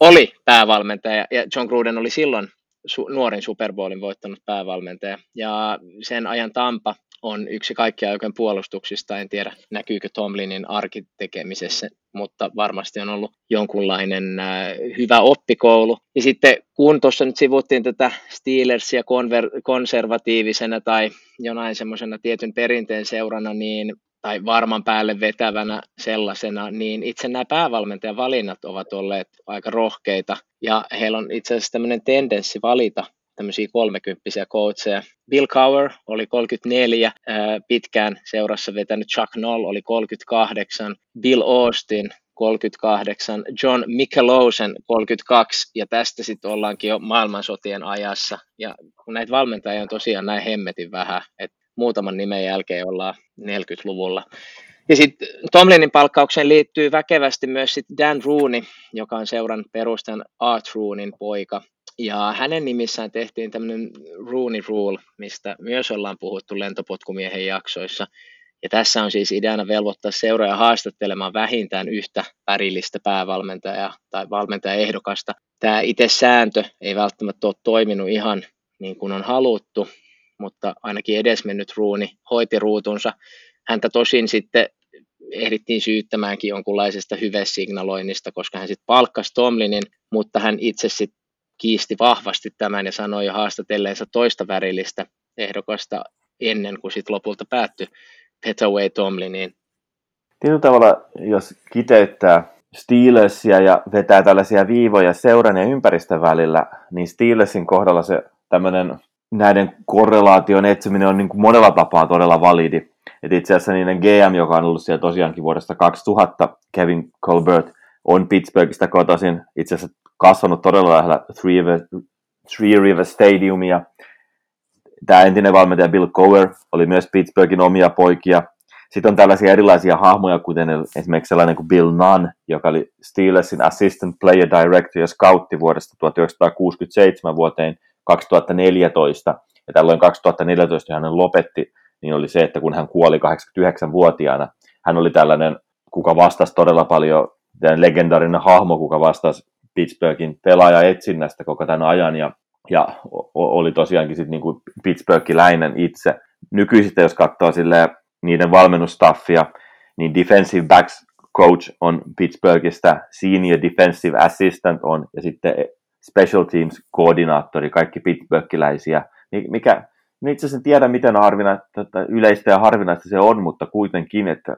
oli päävalmentaja ja John Gruden oli silloin su- nuorin Super Bowlin voittanut päävalmentaja ja sen ajan Tampa on yksi kaikkia oikein puolustuksista. En tiedä, näkyykö Tomlinin arkitekemisessä, mutta varmasti on ollut jonkunlainen äh, hyvä oppikoulu. Ja sitten kun tuossa nyt sivuttiin tätä Steelersia konver- konservatiivisena tai jonain semmoisena tietyn perinteen seurana, niin tai varman päälle vetävänä sellaisena, niin itse nämä päävalmentajan valinnat ovat olleet aika rohkeita, ja heillä on itse asiassa tämmöinen tendenssi valita tämmöisiä kolmekymppisiä coacheja. Bill Cower oli 34, pitkään seurassa vetänyt Chuck Noll oli 38, Bill Austin 38, John Michelausen 32, ja tästä sitten ollaankin jo maailmansotien ajassa. Ja kun näitä valmentajia on tosiaan näin hemmetin vähän, että muutaman nimen jälkeen ollaan 40-luvulla. Ja sitten Tomlinin palkkaukseen liittyy väkevästi myös sit Dan Rooney, joka on seuran perustan Art Roonin poika. Ja hänen nimissään tehtiin tämmöinen Rooney Rule, mistä myös ollaan puhuttu lentopotkumiehen jaksoissa. Ja tässä on siis ideana velvoittaa seuraaja haastattelemaan vähintään yhtä värillistä päävalmentajaa tai valmentajaehdokasta. Tämä itse sääntö ei välttämättä ole toiminut ihan niin kuin on haluttu, mutta ainakin edesmennyt Ruuni hoiti ruutunsa. Häntä tosin sitten ehdittiin syyttämäänkin jonkunlaisesta hyvesignaloinnista, koska hän sitten palkkasi Tomlinin, mutta hän itse sitten kiisti vahvasti tämän ja sanoi jo haastatelleensa toista värillistä ehdokasta ennen kuin sitten lopulta päättyi Petaway Tomliniin. Tietyllä tavalla, jos kiteyttää Steelersia ja vetää tällaisia viivoja seuran ja ympäristön välillä, niin Steelersin kohdalla se tämmöinen näiden korrelaation etsiminen on niin kuin monella tapaa todella validi. Et itse asiassa niiden GM, joka on ollut siellä tosiaankin vuodesta 2000, Kevin Colbert, on Pittsburghista kotoisin, itse asiassa kasvanut todella lähellä Three River, Three River Stadiumia. Tämä entinen valmentaja Bill Cower oli myös Pittsburghin omia poikia. Sitten on tällaisia erilaisia hahmoja, kuten esimerkiksi sellainen kuin Bill Nunn, joka oli Steelersin Assistant Player Director ja scoutti vuodesta 1967 vuoteen 2014, ja tällöin 2014 hän lopetti, niin oli se, että kun hän kuoli 89-vuotiaana, hän oli tällainen, kuka vastasi todella paljon, legendaarinen hahmo, kuka vastasi Pittsburghin pelaaja etsinnästä koko tämän ajan ja, ja oli tosiaankin sitten niin Pittsburghiläinen itse. Nykyisistä, jos katsoo sille niiden valmennustaffia, niin defensive backs coach on Pittsburghista, senior defensive assistant on ja sitten special teams koordinaattori, kaikki Pittsburghiläisiä. Mikä, en itse asiassa tiedä, miten harvinaista, yleistä ja harvinaista se on, mutta kuitenkin, että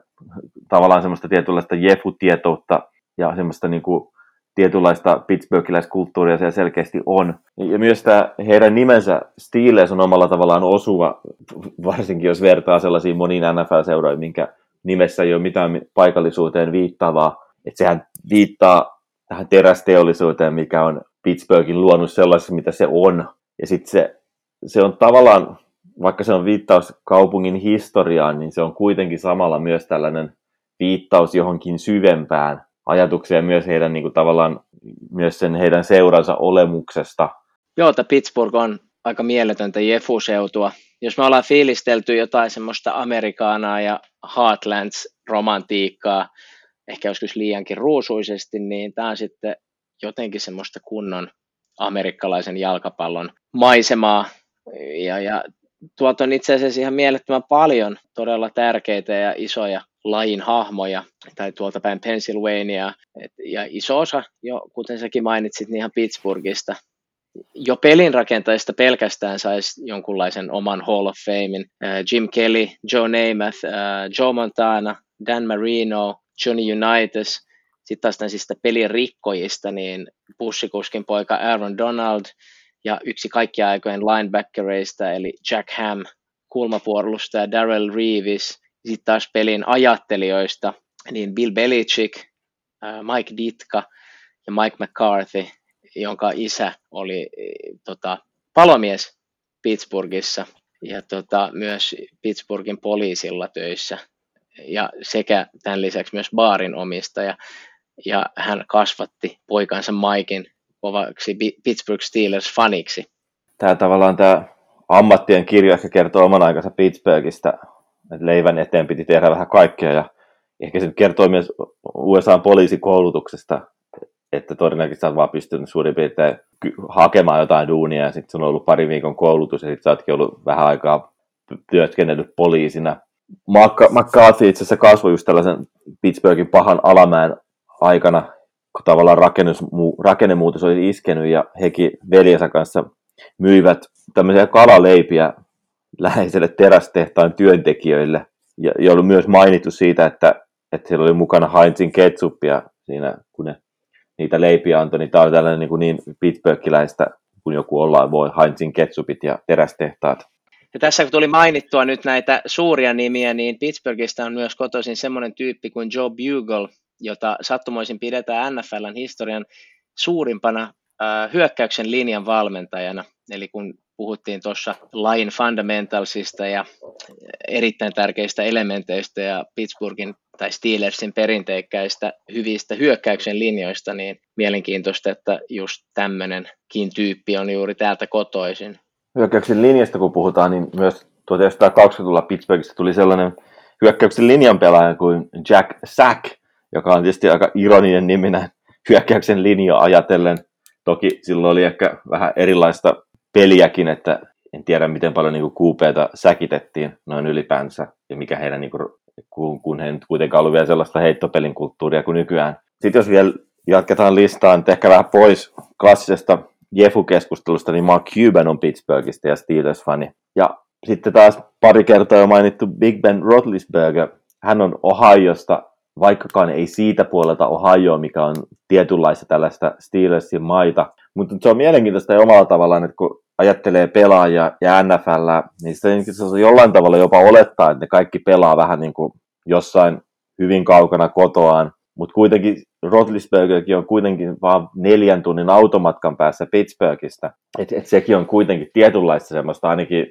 tavallaan semmoista tietynlaista jefu-tietoutta ja semmoista niin kuin tietynlaista pittsburghiläiskulttuuria siellä selkeästi on. Ja myös tämä heidän nimensä Steelers on omalla tavallaan osuva, varsinkin jos vertaa sellaisiin moniin NFL-seuroihin, minkä nimessä ei ole mitään paikallisuuteen viittaavaa. Että sehän viittaa tähän terästeollisuuteen, mikä on Pittsburghin luonut sellaisessa, mitä se on. Ja sitten se, se on tavallaan, vaikka se on viittaus kaupungin historiaan, niin se on kuitenkin samalla myös tällainen viittaus johonkin syvempään ajatukseen myös heidän niin kuin, tavallaan myös sen heidän seuransa olemuksesta. Joo, että Pittsburgh on aika mieletöntä Jefu-seutua. Jos me ollaan fiilistelty jotain semmoista Amerikaanaa ja Heartlands-romantiikkaa, ehkä joskus liiankin ruusuisesti, niin tämä on sitten jotenkin semmoista kunnon amerikkalaisen jalkapallon maisemaa. Ja, ja tuolta on itse asiassa ihan mielettömän paljon todella tärkeitä ja isoja lajin hahmoja, tai tuolta päin Pennsylvania, et, ja iso osa, jo, kuten säkin mainitsit, niin ihan Pittsburghista. Jo pelin rakentajista pelkästään saisi jonkunlaisen oman Hall of Famein. Uh, Jim Kelly, Joe Namath, uh, Joe Montana, Dan Marino, Johnny Unitas, sitten taas näistä pelin rikkojista, niin bussikuskin poika Aaron Donald ja yksi kaikkia aikojen linebackereista, eli Jack Ham, kulmapuolustaja Darrell Reeves, sitten taas pelin ajattelijoista, niin Bill Belichick, Mike Ditka ja Mike McCarthy, jonka isä oli tota, palomies Pittsburghissa ja tota, myös Pittsburghin poliisilla töissä. Ja sekä tämän lisäksi myös baarin omistaja ja hän kasvatti poikansa Mikein kovaksi Pittsburgh Steelers faniksi. Tämä tavallaan tämä ammattien kirja ehkä kertoo oman aikansa Pittsburghista, että leivän eteen piti tehdä vähän kaikkea ja ehkä se kertoo myös USA poliisikoulutuksesta, että todennäköisesti sä oot vaan pystynyt suurin piirtein hakemaan jotain duunia ja sitten on ollut pari viikon koulutus ja sitten sä ootkin ollut vähän aikaa työskennellyt poliisina. McCarthy itse asiassa kasvoi just tällaisen Pittsburghin pahan alamäen aikana, kun tavallaan rakennemuutos oli iskenyt ja hekin veljensä kanssa myivät tämmöisiä kalaleipiä läheiselle terästehtaan työntekijöille. Ja, ja oli myös mainittu siitä, että, että siellä oli mukana Heinzin ketsuppia siinä, kun ne niitä leipiä antoi, niin tämä on tällainen niin, niin pittsburghiläistä, kun joku ollaan voi, Heinzin ketsupit ja terästehtaat. Ja tässä kun tuli mainittua nyt näitä suuria nimiä, niin Pittsburghista on myös kotoisin semmoinen tyyppi kuin Joe Bugle, jota sattumoisin pidetään NFLn historian suurimpana äh, hyökkäyksen linjan valmentajana. Eli kun puhuttiin tuossa lain fundamentalsista ja erittäin tärkeistä elementeistä ja Pittsburghin tai Steelersin perinteikkäistä hyvistä hyökkäyksen linjoista, niin mielenkiintoista, että just tämmöinenkin tyyppi on juuri täältä kotoisin. Hyökkäyksen linjasta kun puhutaan, niin myös 1920-luvulla Pittsburghista tuli sellainen hyökkäyksen linjan pelaaja kuin Jack Sack, joka on tietysti aika ironinen niminä hyökkäyksen linja ajatellen. Toki silloin oli ehkä vähän erilaista peliäkin, että en tiedä miten paljon niin QPtä säkitettiin noin ylipäänsä ja mikä heidän, niin kuin, kun, he nyt kuitenkaan ollut vielä sellaista heittopelin kulttuuria kuin nykyään. Sitten jos vielä jatketaan listaan, että ehkä vähän pois klassisesta Jefu-keskustelusta, niin Mark Cuban on Pittsburghista ja Steelers-fani. Ja sitten taas pari kertaa jo mainittu Big Ben Roethlisberger. Hän on Ohiosta vaikkakaan ei siitä puolelta Ohio, mikä on tietynlaista tällaista Steelersin maita. Mutta se on mielenkiintoista omalla tavallaan, että kun ajattelee pelaajia ja NFL, niin se jollain tavalla jopa olettaa, että ne kaikki pelaa vähän niin kuin jossain hyvin kaukana kotoaan. Mutta kuitenkin Rotlisbergerkin on kuitenkin vaan neljän tunnin automatkan päässä Pittsburghista. Et, et sekin on kuitenkin tietynlaista semmoista ainakin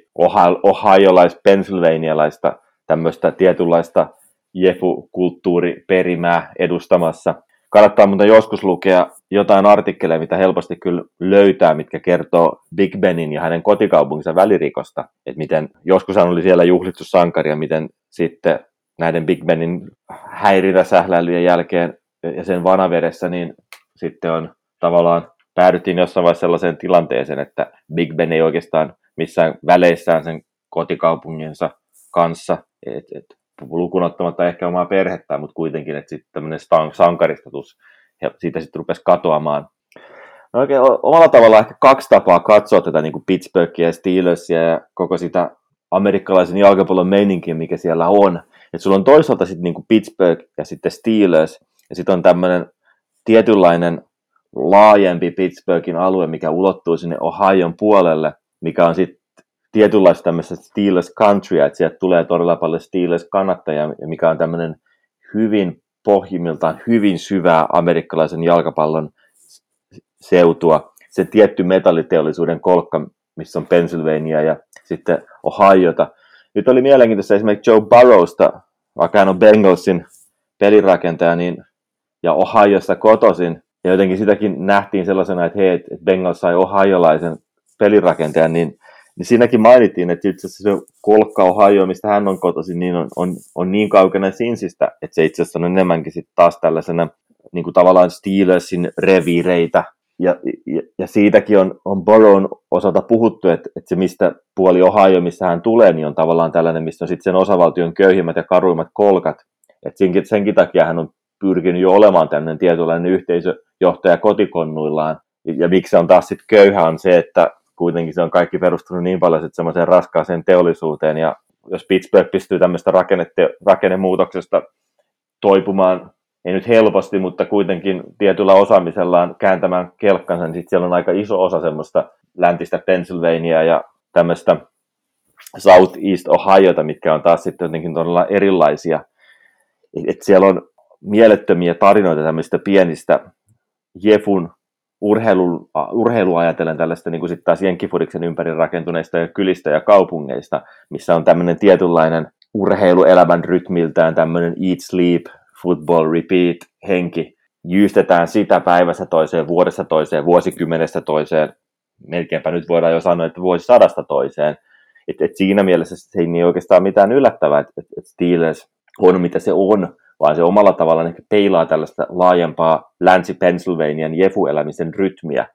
ohio-lais, pennsylvanialaista tämmöistä tietynlaista Jefu-kulttuuriperimää edustamassa. Kannattaa mutta joskus lukea jotain artikkeleja, mitä helposti kyllä löytää, mitkä kertoo Big Benin ja hänen kotikaupunkinsa välirikosta. Että miten joskus hän oli siellä juhlittu sankari ja miten sitten näiden Big Benin häiriväsähläilyjen jälkeen ja sen vanaveressä, niin sitten on tavallaan päädyttiin jossain vaiheessa sellaiseen tilanteeseen, että Big Ben ei oikeastaan missään väleissään sen kotikaupunginsa kanssa, et, et, lukunottamatta ehkä omaa perhettä, mutta kuitenkin, että sitten tämmöinen sankaristatus, ja siitä sitten rupesi katoamaan. No oikein omalla tavalla ehkä kaksi tapaa katsoa tätä niin kuin Pittsburghia ja Steelersia ja koko sitä amerikkalaisen jalkapallon meininkiä, mikä siellä on. Et sulla on toisaalta sitten niin kuin Pittsburgh ja sitten Steelers, ja sitten on tämmöinen tietynlainen laajempi Pittsburghin alue, mikä ulottuu sinne Ohion puolelle, mikä on sitten tietynlaista tämmöistä Steelers country, että sieltä tulee todella paljon Steelers kannattajia, mikä on tämmöinen hyvin pohjimmiltaan hyvin syvää amerikkalaisen jalkapallon seutua. Se tietty metalliteollisuuden kolkka, missä on Pennsylvania ja sitten Ohiota. Nyt oli mielenkiintoista esimerkiksi Joe Burrowsta, vaikka hän on Bengalsin pelirakentaja, niin, ja Ohiosta kotoisin, ja jotenkin sitäkin nähtiin sellaisena, että hei, että Bengals sai ohiolaisen pelirakentajan, niin niin siinäkin mainittiin, että itse asiassa se kolkka Ohio, mistä hän on kotoisin, niin on, on, on niin kaukana Sinsistä, että se itse asiassa on enemmänkin sitten taas tällaisena niin kuin tavallaan Steelersin reviireitä. Ja, ja, ja siitäkin on, on Boron osalta puhuttu, että, että se mistä puoli Ohio, missä hän tulee, niin on tavallaan tällainen, missä on sitten sen osavaltion köyhimmät ja karuimmat kolkat. että senkin, senkin takia hän on pyrkinyt jo olemaan tämmöinen tietynlainen yhteisöjohtaja kotikonnuillaan. Ja, miksi on taas sitten köyhä on se, että kuitenkin se on kaikki perustunut niin paljon sitten semmoiseen raskaaseen teollisuuteen, ja jos Pittsburgh pystyy tämmöistä rakennemuutoksesta toipumaan, ei nyt helposti, mutta kuitenkin tietyllä osaamisellaan kääntämään kelkkansa, niin sitten siellä on aika iso osa semmoista läntistä Pennsylvania ja tämmöistä Southeast Ohiota, mitkä on taas sitten jotenkin todella erilaisia. Et siellä on mielettömiä tarinoita tämmöistä pienistä Jefun urheilu, urheilu ajatellen tällaista niin kuin sitten taas Jenkkifudiksen ympäri rakentuneista ja kylistä ja kaupungeista, missä on tämmöinen tietynlainen urheiluelämän rytmiltään tämmöinen eat, sleep, football, repeat henki. Jyystetään sitä päivästä toiseen, vuodesta toiseen, vuosikymmenestä toiseen. Melkeinpä nyt voidaan jo sanoa, että sadasta toiseen. Et, et siinä mielessä se ei niin oikeastaan mitään yllättävää, että et, et Steelers on mitä se on, vaan se omalla tavallaan ehkä peilaa tällaista laajempaa länsi-Pennsylvanian jefu-elämisen rytmiä.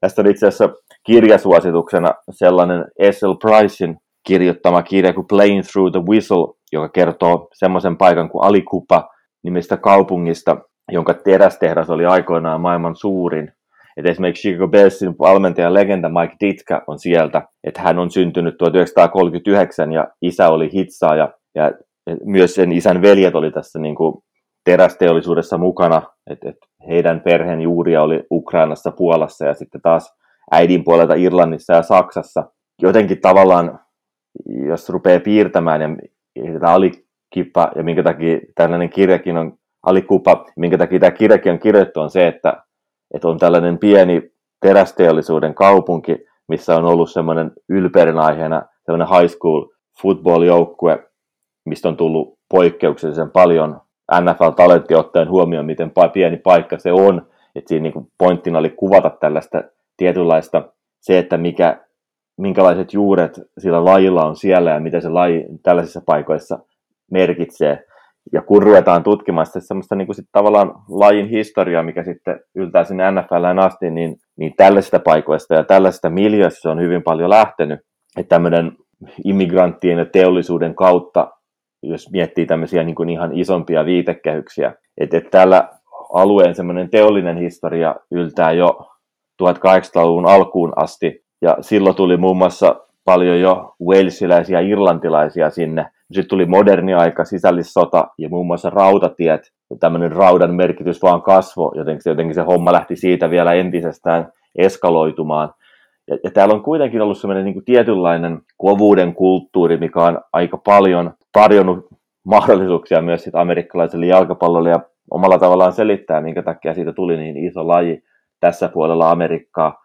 Tästä on itse asiassa kirjasuosituksena sellainen S.L. Pricein kirjoittama kirja kuin Playing Through the Whistle, joka kertoo semmoisen paikan kuin Alikupa nimistä kaupungista, jonka terästehdas oli aikoinaan maailman suurin. Et esimerkiksi Chicago Bellsin valmentaja legenda Mike Ditka on sieltä, että hän on syntynyt 1939 ja isä oli hitsaaja ja myös sen isän veljet oli tässä niin kuin terästeollisuudessa mukana, että et heidän perheen juuria oli Ukrainassa, Puolassa ja sitten taas äidin puolelta Irlannissa ja Saksassa. Jotenkin tavallaan, jos rupeaa piirtämään ja tätä alikippa ja minkä takia tällainen kirjakin on alikupa, minkä takia tämä kirjakin on kirjoittu on se, että, että on tällainen pieni terästeollisuuden kaupunki, missä on ollut semmoinen ylpeyden aiheena semmoinen high school football-joukkue, mistä on tullut poikkeuksellisen paljon NFL-talentti ottaen huomioon, miten pieni paikka se on. että siinä niin pointtina oli kuvata tällaista tietynlaista, se, että mikä, minkälaiset juuret sillä lajilla on siellä ja mitä se laji tällaisissa paikoissa merkitsee. Ja kun ruvetaan tutkimaan sitä semmoista niin kuin sit tavallaan lajin historiaa, mikä sitten yltää sinne NFLään asti, niin, niin tällaisista paikoista ja tällaisista miljöistä on hyvin paljon lähtenyt. Että tämmöinen immigranttien ja teollisuuden kautta jos miettii tämmöisiä niin kuin ihan isompia viitekehyksiä. Että et tällä alueen semmoinen teollinen historia yltää jo 1800-luvun alkuun asti, ja silloin tuli muun muassa paljon jo walesiläisiä ja irlantilaisia sinne. Sitten tuli moderni aika, sisällissota ja muun muassa rautatiet. Tämmöinen raudan merkitys vaan kasvoi, jotenkin, jotenkin se homma lähti siitä vielä entisestään eskaloitumaan. Ja, ja täällä on kuitenkin ollut semmoinen niin tietynlainen kovuuden kulttuuri, mikä on aika paljon tarjonnut mahdollisuuksia myös sit amerikkalaiselle jalkapallolle ja omalla tavallaan selittää, minkä takia siitä tuli niin iso laji tässä puolella Amerikkaa.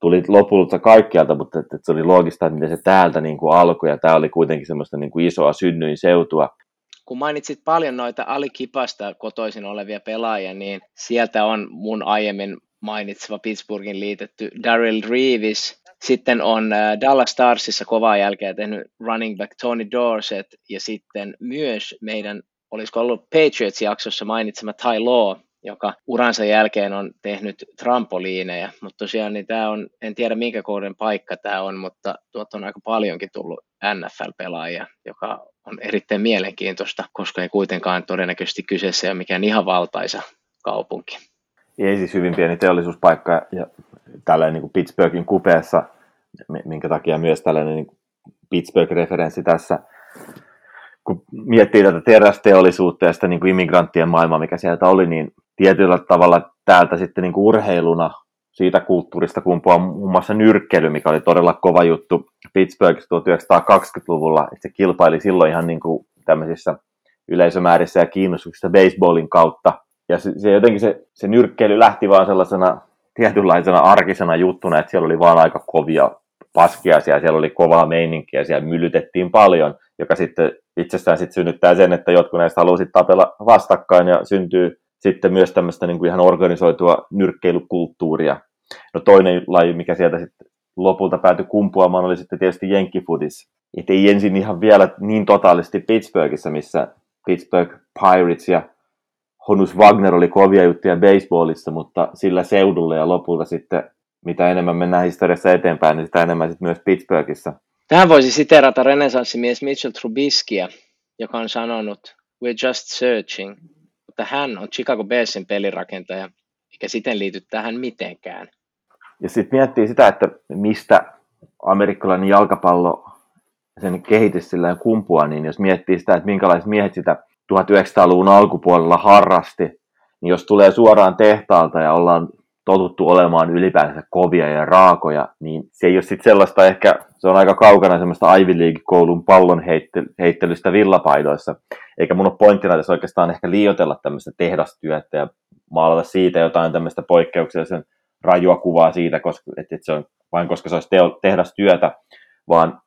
Tuli lopulta kaikkialta, mutta että se oli loogista, että miten se täältä niin kuin alkoi, ja tämä oli kuitenkin semmoista niin kuin isoa synnyin seutua. Kun mainitsit paljon noita alikipasta kotoisin olevia pelaajia, niin sieltä on mun aiemmin mainitseva Pittsburghin liitetty Daryl Reeves, sitten on äh, Dallas Starsissa kovaa jälkeä tehnyt running back Tony Dorsett. Ja sitten myös meidän, olisiko ollut Patriots-jaksossa mainitsema Ty Law, joka uransa jälkeen on tehnyt trampoliineja, mutta tosiaan niin tämä on, en tiedä minkä kouden paikka tämä on, mutta tuot on aika paljonkin tullut NFL-pelaajia, joka on erittäin mielenkiintoista, koska ei kuitenkaan todennäköisesti kyseessä ole mikään ihan valtaisa kaupunki. Ei siis hyvin pieni teollisuuspaikka ja tällainen niin kuin Pittsburghin kupeessa, minkä takia myös tällainen niin Pittsburgh-referenssi tässä, kun miettii tätä terästeollisuutta ja sitä niin kuin immigranttien maailmaa, mikä sieltä oli, niin tietyllä tavalla täältä sitten niin kuin urheiluna siitä kulttuurista kumpuaa muun muassa nyrkkeily, mikä oli todella kova juttu Pittsburghissa 1920-luvulla. Että se kilpaili silloin ihan niin kuin tämmöisissä yleisömäärissä ja kiinnostuksissa baseballin kautta. Ja se, se jotenkin se, se nyrkkeily lähti vaan sellaisena tietynlaisena arkisena juttuna, että siellä oli vaan aika kovia paskiaisia, siellä oli kovaa meininkiä, siellä myllytettiin paljon, joka sitten itsestään sitten synnyttää sen, että jotkut näistä haluaisivat tapella vastakkain ja syntyy sitten myös tämmöistä niin kuin ihan organisoitua nyrkkeilykulttuuria. No toinen laji, mikä sieltä sitten lopulta päätyi kumpuamaan, oli sitten tietysti jenkkifudis. Että ei ensin ihan vielä niin totaalisesti Pittsburghissa, missä Pittsburgh Pirates ja Honus Wagner oli kovia juttuja baseballissa, mutta sillä seudulla ja lopulta sitten, mitä enemmän mennään historiassa eteenpäin, niin sitä enemmän sitten myös Pittsburghissa. Tähän voisi siterata renesanssimies Mitchell Trubiskia, joka on sanonut, we're just searching, mutta hän on Chicago Bearsin pelirakentaja, eikä siten liity tähän mitenkään. Ja sitten miettii sitä, että mistä amerikkalainen jalkapallo sen kehitys sillä kumpuaa, niin jos miettii sitä, että minkälaiset miehet sitä 1900-luvun alkupuolella harrasti, niin jos tulee suoraan tehtaalta ja ollaan totuttu olemaan ylipäänsä kovia ja raakoja, niin se ei ole sitten sellaista ehkä, se on aika kaukana semmoista Ivy League-koulun pallon heittelystä villapaidoissa. Eikä mun ole pointtina tässä oikeastaan ehkä liioitella tämmöistä tehdastyötä ja maalata siitä jotain tämmöistä poikkeuksellisen rajua kuvaa siitä, koska, että se on vain koska se olisi tehdastyötä, vaan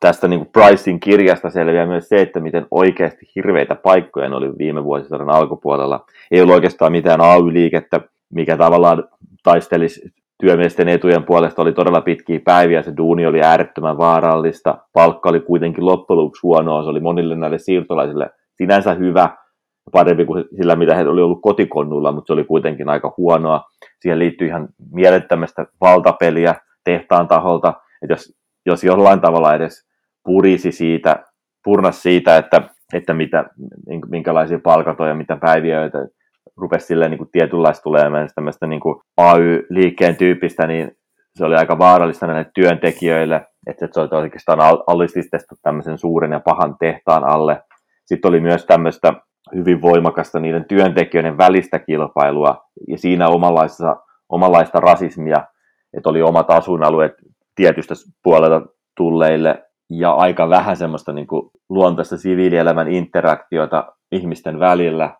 tästä niin kuin Pricein kirjasta selviää myös se, että miten oikeasti hirveitä paikkoja ne oli viime vuosisadan alkupuolella. Ei ollut oikeastaan mitään AY-liikettä, mikä tavallaan taistelisi työmiesten etujen puolesta oli todella pitkiä päiviä, se duuni oli äärettömän vaarallista, palkka oli kuitenkin loppujen lopuksi huonoa, se oli monille näille siirtolaisille sinänsä hyvä, parempi kuin sillä, mitä he oli ollut kotikonnulla, mutta se oli kuitenkin aika huonoa. Siihen liittyy ihan mielettömästä valtapeliä tehtaan taholta, että jos, jos jollain tavalla edes purisi siitä, purnas siitä, että, että mitä, minkälaisia palkat on ja mitä päiviä, joita rupesi silleen niin tietynlaista tulemaan tämmöistä niin AY-liikkeen tyyppistä, niin se oli aika vaarallista näille työntekijöille, että se oli oikeastaan allistettu tämmöisen suuren ja pahan tehtaan alle. Sitten oli myös tämmöistä hyvin voimakasta niiden työntekijöiden välistä kilpailua ja siinä omanlaista rasismia, että oli omat asuinalueet tietystä puolelta tulleille ja aika vähän semmoista niin kuin luontaista siviilielämän interaktiota ihmisten välillä.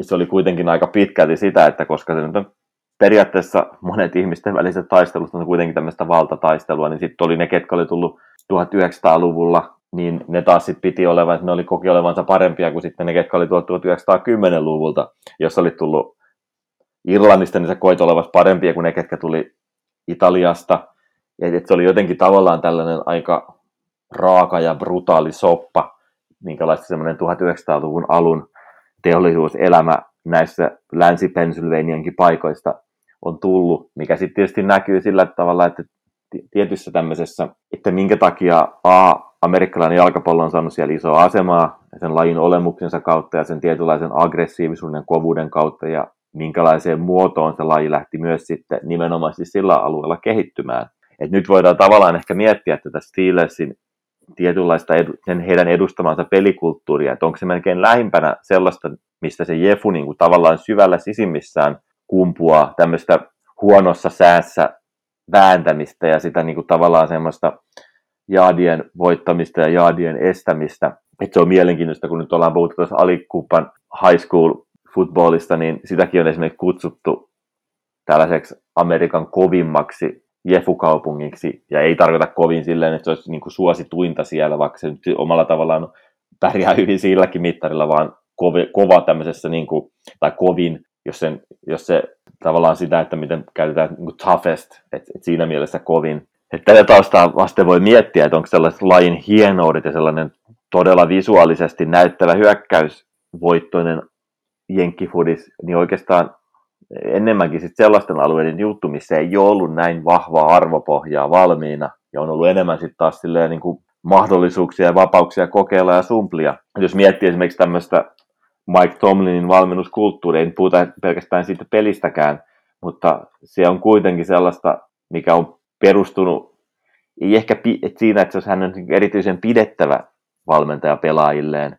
Se oli kuitenkin aika pitkälti sitä, että koska se nyt on periaatteessa monet ihmisten väliset taistelut on kuitenkin tämmöistä valtataistelua, niin sitten oli ne, ketkä oli tullut 1900-luvulla, niin ne taas sitten piti olevan, että ne oli koki olevansa parempia kuin sitten ne, ketkä oli 1910-luvulta, jos oli tullut Irlannista, niin se koit olevassa parempia kuin ne, ketkä tuli Italiasta. Et se oli jotenkin tavallaan tällainen aika raaka ja brutaali soppa, minkälaista semmoinen 1900-luvun alun teollisuuselämä näissä länsi-Pennsylvaniankin paikoista on tullut, mikä sitten tietysti näkyy sillä tavalla, että tietyssä tämmöisessä, että minkä takia A, amerikkalainen jalkapallo on saanut siellä isoa asemaa sen lajin olemuksensa kautta ja sen tietynlaisen aggressiivisuuden kovuuden kautta ja minkälaiseen muotoon se laji lähti myös sitten nimenomaisesti sillä alueella kehittymään. Et nyt voidaan tavallaan ehkä miettiä tätä Steelersin tietynlaista edu, sen heidän edustamansa pelikulttuuria, että onko se melkein lähimpänä sellaista, mistä se Jefu niin kuin tavallaan syvällä sisimmissään kumpuaa tämmöistä huonossa säässä vääntämistä ja sitä niin kuin tavallaan semmoista jaadien voittamista ja jaadien estämistä. Että se on mielenkiintoista, kun nyt ollaan puhuttu tuossa alikupan high school footballista, niin sitäkin on esimerkiksi kutsuttu tällaiseksi Amerikan kovimmaksi Jefu-kaupungiksi, ja ei tarkoita kovin silleen, että se olisi niin kuin suosituinta siellä, vaikka se nyt omalla tavallaan pärjää hyvin silläkin mittarilla, vaan kova, kova tämmöisessä, niin kuin, tai kovin, jos, sen, jos se tavallaan sitä, että miten käytetään niin kuin toughest, että, että siinä mielessä kovin. Että tätä taustaa vasten voi miettiä, että onko sellaiset lajin hienoudet ja sellainen todella visuaalisesti näyttävä hyökkäysvoittoinen jenkkifudis, niin oikeastaan enemmänkin sit sellaisten alueiden juttu, missä ei ole ollut näin vahvaa arvopohjaa valmiina, ja on ollut enemmän sitten taas silleen niin kuin mahdollisuuksia ja vapauksia kokeilla ja sumplia. Jos miettii esimerkiksi tämmöistä Mike Tomlinin valmennuskulttuuria, ei puhuta pelkästään siitä pelistäkään, mutta se on kuitenkin sellaista, mikä on perustunut, ei ehkä et siinä, että hän on erityisen pidettävä valmentaja pelaajilleen,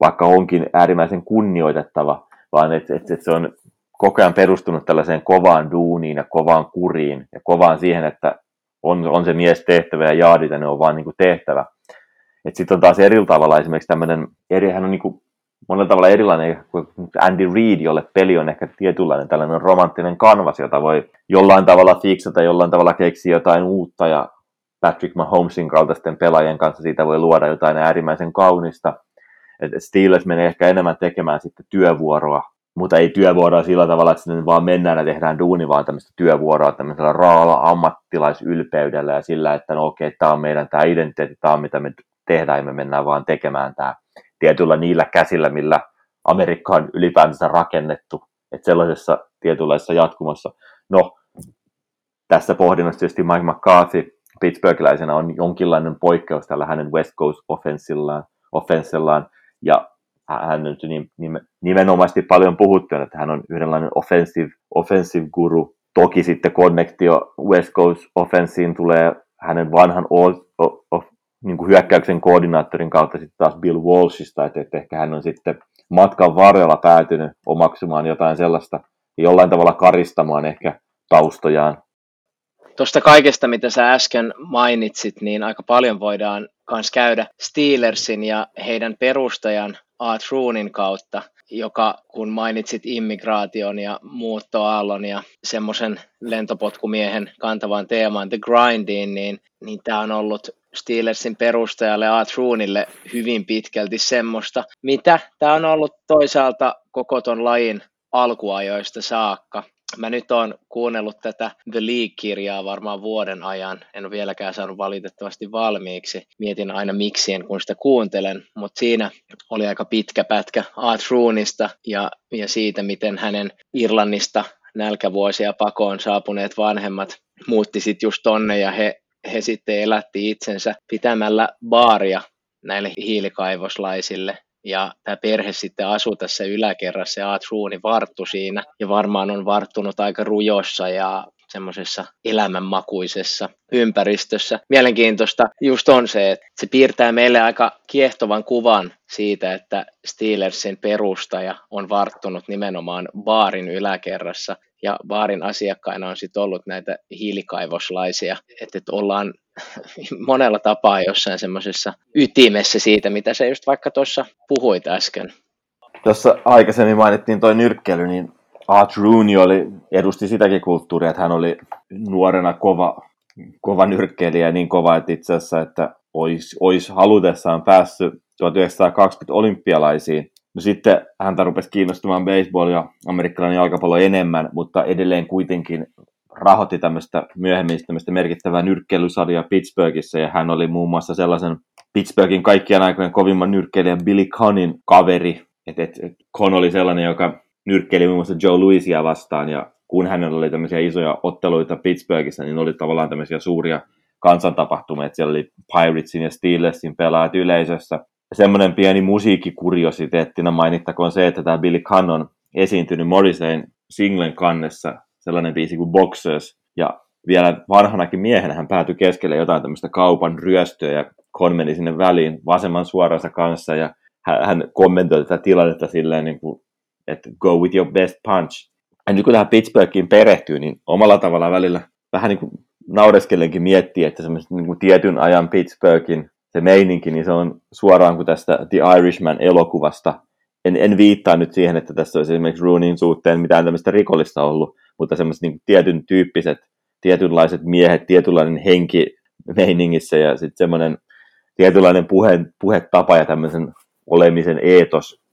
vaikka onkin äärimmäisen kunnioitettava, vaan että et, et se on koko ajan perustunut tällaiseen kovaan duuniin ja kovaan kuriin ja kovaan siihen, että on, on se mies tehtävä ja jaadit ja ne on vaan niin kuin tehtävä. Sitten on taas eri tavalla esimerkiksi tämmöinen, eri, hän on niin kuin monella tavalla erilainen kuin Andy Reid, jolle peli on ehkä tietynlainen tällainen romanttinen kanvas, jota voi jollain tavalla fiksata, jollain tavalla keksiä jotain uutta ja Patrick Mahomesin kaltaisten pelaajien kanssa siitä voi luoda jotain äärimmäisen kaunista. Et Steelers menee ehkä enemmän tekemään sitten työvuoroa, mutta ei työvuoroa sillä tavalla, että sinne vaan mennään ja tehdään duuni, vaan tämmöistä työvuoroa tämmöisellä raalla ammattilaisylpeydellä ja sillä, että no okei, tämä on meidän tämä identiteetti, tämä on mitä me tehdään ja me mennään vaan tekemään tämä tietyllä niillä käsillä, millä Amerikka on ylipäätänsä rakennettu, että sellaisessa tietynlaisessa jatkumossa. No, tässä pohdinnassa tietysti Mike McCarthy Pittsburghiläisenä on jonkinlainen poikkeus tällä hänen West Coast offensillaan, offensillaan ja hän on nimenomaisesti paljon puhuttu, että hän on yhdenlainen offensive, offensive guru. Toki sitten konnektio West Coast offensiin tulee hänen vanhan niin kuin hyökkäyksen koordinaattorin kautta sitten taas Bill Walshista, että, että ehkä hän on sitten matkan varrella päätynyt omaksumaan jotain sellaista jollain tavalla karistamaan ehkä taustojaan. Tuosta kaikesta, mitä sä äsken mainitsit, niin aika paljon voidaan myös käydä Steelersin ja heidän perustajan Art Roonin kautta, joka kun mainitsit immigraation ja muuttoaallon ja semmoisen lentopotkumiehen kantavan teeman The Grindiin, niin, niin tämä on ollut Steelersin perustajalle A. Truunille hyvin pitkälti semmoista, mitä tämä on ollut toisaalta koko ton lajin alkuajoista saakka. Mä nyt oon kuunnellut tätä The League-kirjaa varmaan vuoden ajan. En ole vieläkään saanut valitettavasti valmiiksi. Mietin aina miksien, kun sitä kuuntelen. Mutta siinä oli aika pitkä pätkä Art Roonista ja, ja siitä, miten hänen Irlannista nälkävuosia pakoon saapuneet vanhemmat muutti sitten just tonne ja he he sitten elätti itsensä pitämällä baaria näille hiilikaivoslaisille. Ja tämä perhe sitten asuu tässä yläkerrassa ja Atruuni varttu siinä ja varmaan on varttunut aika rujossa ja semmoisessa elämänmakuisessa ympäristössä. Mielenkiintoista just on se, että se piirtää meille aika kiehtovan kuvan siitä, että Steelersin perustaja on varttunut nimenomaan baarin yläkerrassa ja baarin asiakkaina on sitten ollut näitä hiilikaivoslaisia, että, että ollaan monella tapaa jossain semmoisessa ytimessä siitä, mitä se just vaikka tuossa puhuit äsken. Tuossa aikaisemmin mainittiin tuo nyrkkeily, niin Art Rooney oli, edusti sitäkin kulttuuria, että hän oli nuorena kova, kova nyrkkeilijä niin kova, että itse asiassa, että olisi, olisi halutessaan päässyt 1920 olympialaisiin. No sitten häntä rupesi kiinnostumaan baseball ja amerikkalainen jalkapallo enemmän, mutta edelleen kuitenkin rahoitti tämmöistä myöhemmin tämmöistä merkittävää nyrkkeilysarjaa Pittsburghissa, ja hän oli muun muassa sellaisen Pittsburghin kaikkien aikojen kovimman nyrkkeilijän Billy Connin kaveri. Et, et, et Con oli sellainen, joka nyrkkeili muun muassa Joe Louisia vastaan, ja kun hänellä oli tämmöisiä isoja otteluita Pittsburghissa, niin oli tavallaan tämmöisiä suuria kansantapahtumia, että siellä oli Piratesin ja Steelersin pelaajat yleisössä. Semmoinen pieni musiikkikuriositeettina mainittakoon se, että tämä Billy Gunn on esiintynyt Morrisayn singlen kannessa sellainen biisi kuin Boxers, ja vielä vanhanakin miehenä hän päätyi keskelle jotain tämmöistä kaupan ryöstöä, ja Con meni sinne väliin vasemman suoransa kanssa, ja hän kommentoi tätä tilannetta silleen niin kuin että go with your best punch. Ja nyt kun tähän Pittsburghiin perehtyy, niin omalla tavallaan välillä vähän niin kuin naureskellenkin miettii, että semmoisen niin kuin tietyn ajan Pittsburghin se meininki, niin se on suoraan kuin tästä The Irishman-elokuvasta. En, en viittaa nyt siihen, että tässä olisi esimerkiksi Rooneyn suhteen mitään tämmöistä rikollista ollut, mutta semmoiset niin tietyn tyyppiset, tietynlaiset miehet, tietynlainen henki meiningissä ja sitten semmoinen tietynlainen puhe, puhetapa ja tämmöisen olemisen eetos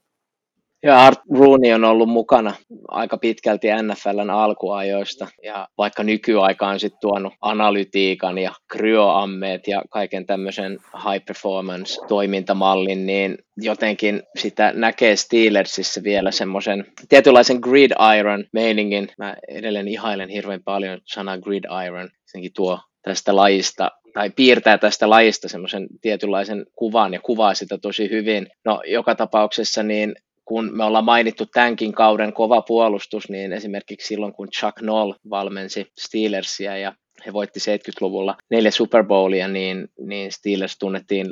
Ja Art Rooney on ollut mukana aika pitkälti NFLn alkuajoista ja vaikka nykyaika on sitten tuonut analytiikan ja kryoammeet ja kaiken tämmöisen high performance toimintamallin, niin jotenkin sitä näkee Steelersissä vielä semmoisen tietynlaisen gridiron meiningin. Mä edelleen ihailen hirveän paljon sanaa gridiron, senkin tuo tästä lajista tai piirtää tästä lajista semmoisen tietynlaisen kuvan ja kuvaa sitä tosi hyvin. No joka tapauksessa niin kun me ollaan mainittu tämänkin kauden kova puolustus, niin esimerkiksi silloin kun Chuck Noll valmensi Steelersia ja he voitti 70-luvulla neljä Super Bowlia, niin, niin Steelers tunnettiin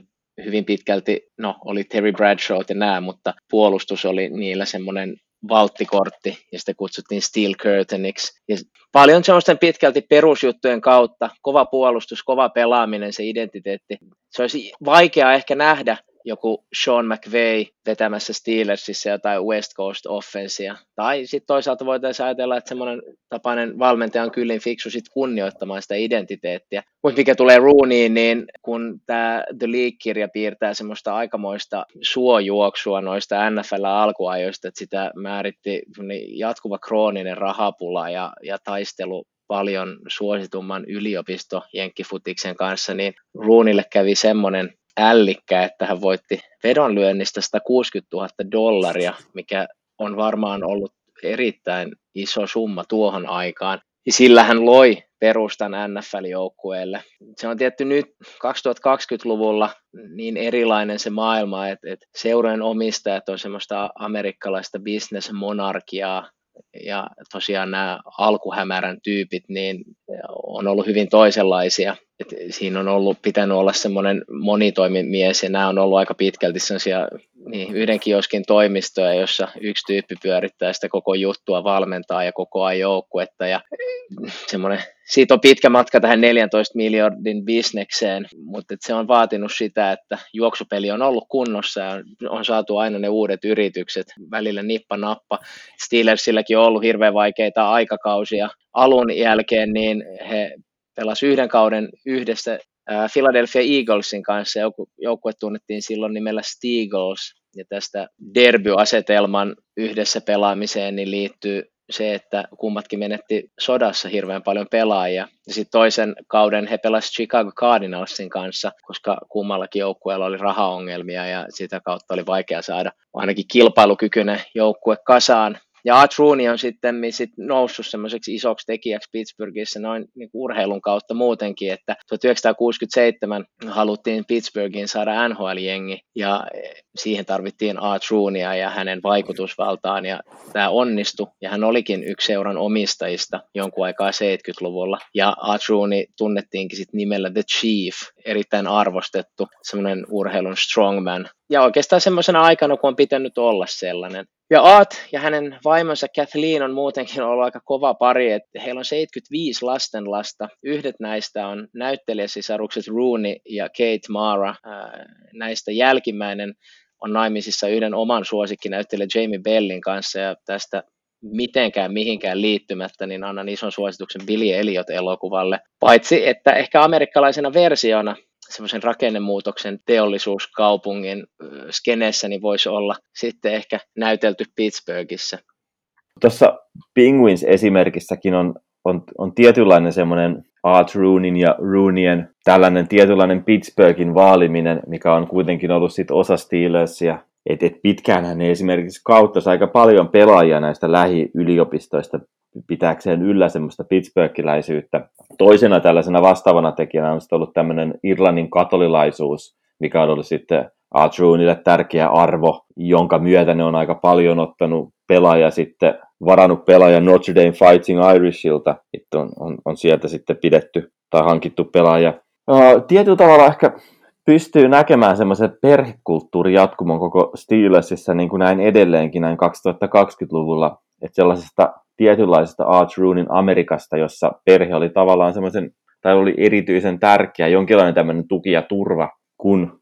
hyvin pitkälti, no oli Terry Bradshaw ja nämä, mutta puolustus oli niillä semmoinen valttikortti ja sitä kutsuttiin Steel Curtainiksi. Ja paljon semmoisten pitkälti perusjuttujen kautta, kova puolustus, kova pelaaminen, se identiteetti. Se olisi vaikea ehkä nähdä joku Sean McVay vetämässä Steelersissa jotain West Coast offensia. Tai sitten toisaalta voitaisiin ajatella, että semmoinen tapainen valmentaja on kyllin fiksu sit kunnioittamaan sitä identiteettiä. Mutta mikä tulee Rooneyyn, niin kun tämä The League-kirja piirtää semmoista aikamoista suojuoksua noista NFL-alkuajoista, että sitä määritti jatkuva krooninen rahapula ja, ja taistelu paljon suositumman yliopisto Jenkkifutiksen kanssa, niin Roonille kävi semmoinen ällikkä, että hän voitti vedonlyönnistä 160 000 dollaria, mikä on varmaan ollut erittäin iso summa tuohon aikaan. Ja sillä hän loi perustan NFL-joukkueelle. Se on tietty nyt 2020-luvulla niin erilainen se maailma, että, että seurojen omistajat on semmoista amerikkalaista bisnesmonarkiaa, ja tosiaan nämä alkuhämärän tyypit niin on ollut hyvin toisenlaisia. Et siinä on ollut, pitänyt olla semmoinen monitoimimies ja nämä on ollut aika pitkälti sellaisia niin, yhden kioskin toimistoja, jossa yksi tyyppi pyörittää sitä koko juttua, valmentaa ja koko ajan joukkuetta ja semmoinen siitä on pitkä matka tähän 14 miljardin bisnekseen, mutta se on vaatinut sitä, että juoksupeli on ollut kunnossa ja on saatu aina ne uudet yritykset välillä nippa nappa. Steelersilläkin on ollut hirveän vaikeita aikakausia alun jälkeen, niin he pelasivat yhden kauden yhdessä Philadelphia Eaglesin kanssa. Joukkue tunnettiin silloin nimellä Steagles, ja tästä derby-asetelman yhdessä pelaamiseen niin liittyy se, että kummatkin menetti sodassa hirveän paljon pelaajia. Ja sitten toisen kauden he pelasivat Chicago Cardinalsin kanssa, koska kummallakin joukkueella oli rahaongelmia ja sitä kautta oli vaikea saada ainakin kilpailukykyinen joukkue kasaan. Ja Rooney on sitten sit noussut semmoiseksi isoksi tekijäksi Pittsburghissa noin niin urheilun kautta muutenkin, että 1967 haluttiin Pittsburghiin saada NHL-jengi ja siihen tarvittiin Art Rooneya ja hänen vaikutusvaltaan ja tämä onnistui ja hän olikin yksi seuran omistajista jonkun aikaa 70-luvulla ja Rooney tunnettiinkin sitten nimellä The Chief, erittäin arvostettu, semmoinen urheilun strongman ja oikeastaan semmoisena aikana, kun on pitänyt olla sellainen. Ja Aat ja hänen vaimonsa Kathleen on muutenkin ollut aika kova pari, että heillä on 75 lastenlasta. Yhdet näistä on näyttelijäsisarukset Rooney ja Kate Mara. Näistä jälkimmäinen on naimisissa yhden oman suosikkinäyttelijä Jamie Bellin kanssa ja tästä mitenkään mihinkään liittymättä, niin annan ison suosituksen Billy Elliot-elokuvalle. Paitsi, että ehkä amerikkalaisena versiona semmoisen rakennemuutoksen teollisuuskaupungin skeneessä niin voisi olla sitten ehkä näytelty Pittsburghissa. Tuossa Penguins-esimerkissäkin on, on, on tietynlainen semmoinen Art Roonin ja Roonien tällainen tietynlainen Pittsburghin vaaliminen, mikä on kuitenkin ollut sit osa Steelersia. Et, et pitkään ne esimerkiksi kautta aika paljon pelaajia näistä lähiyliopistoista pitääkseen yllä semmoista pittsburghiläisyyttä. Toisena tällaisena vastaavana tekijänä on ollut tämmöinen Irlannin katolilaisuus, mikä on ollut sitten Artroonille tärkeä arvo, jonka myötä ne on aika paljon ottanut pelaaja sitten, varannut pelaaja Notre Dame Fighting Irishilta, että on, on, on sieltä sitten pidetty tai hankittu pelaaja. Uh, tietyllä tavalla ehkä pystyy näkemään semmoisen perhekulttuurin jatkumon koko Steelersissa niin kuin näin edelleenkin näin 2020-luvulla, että sellaisesta tietynlaisesta Art Roonin Amerikasta, jossa perhe oli tavallaan semmoisen, tai oli erityisen tärkeä, jonkinlainen tämmöinen tuki ja turva, kun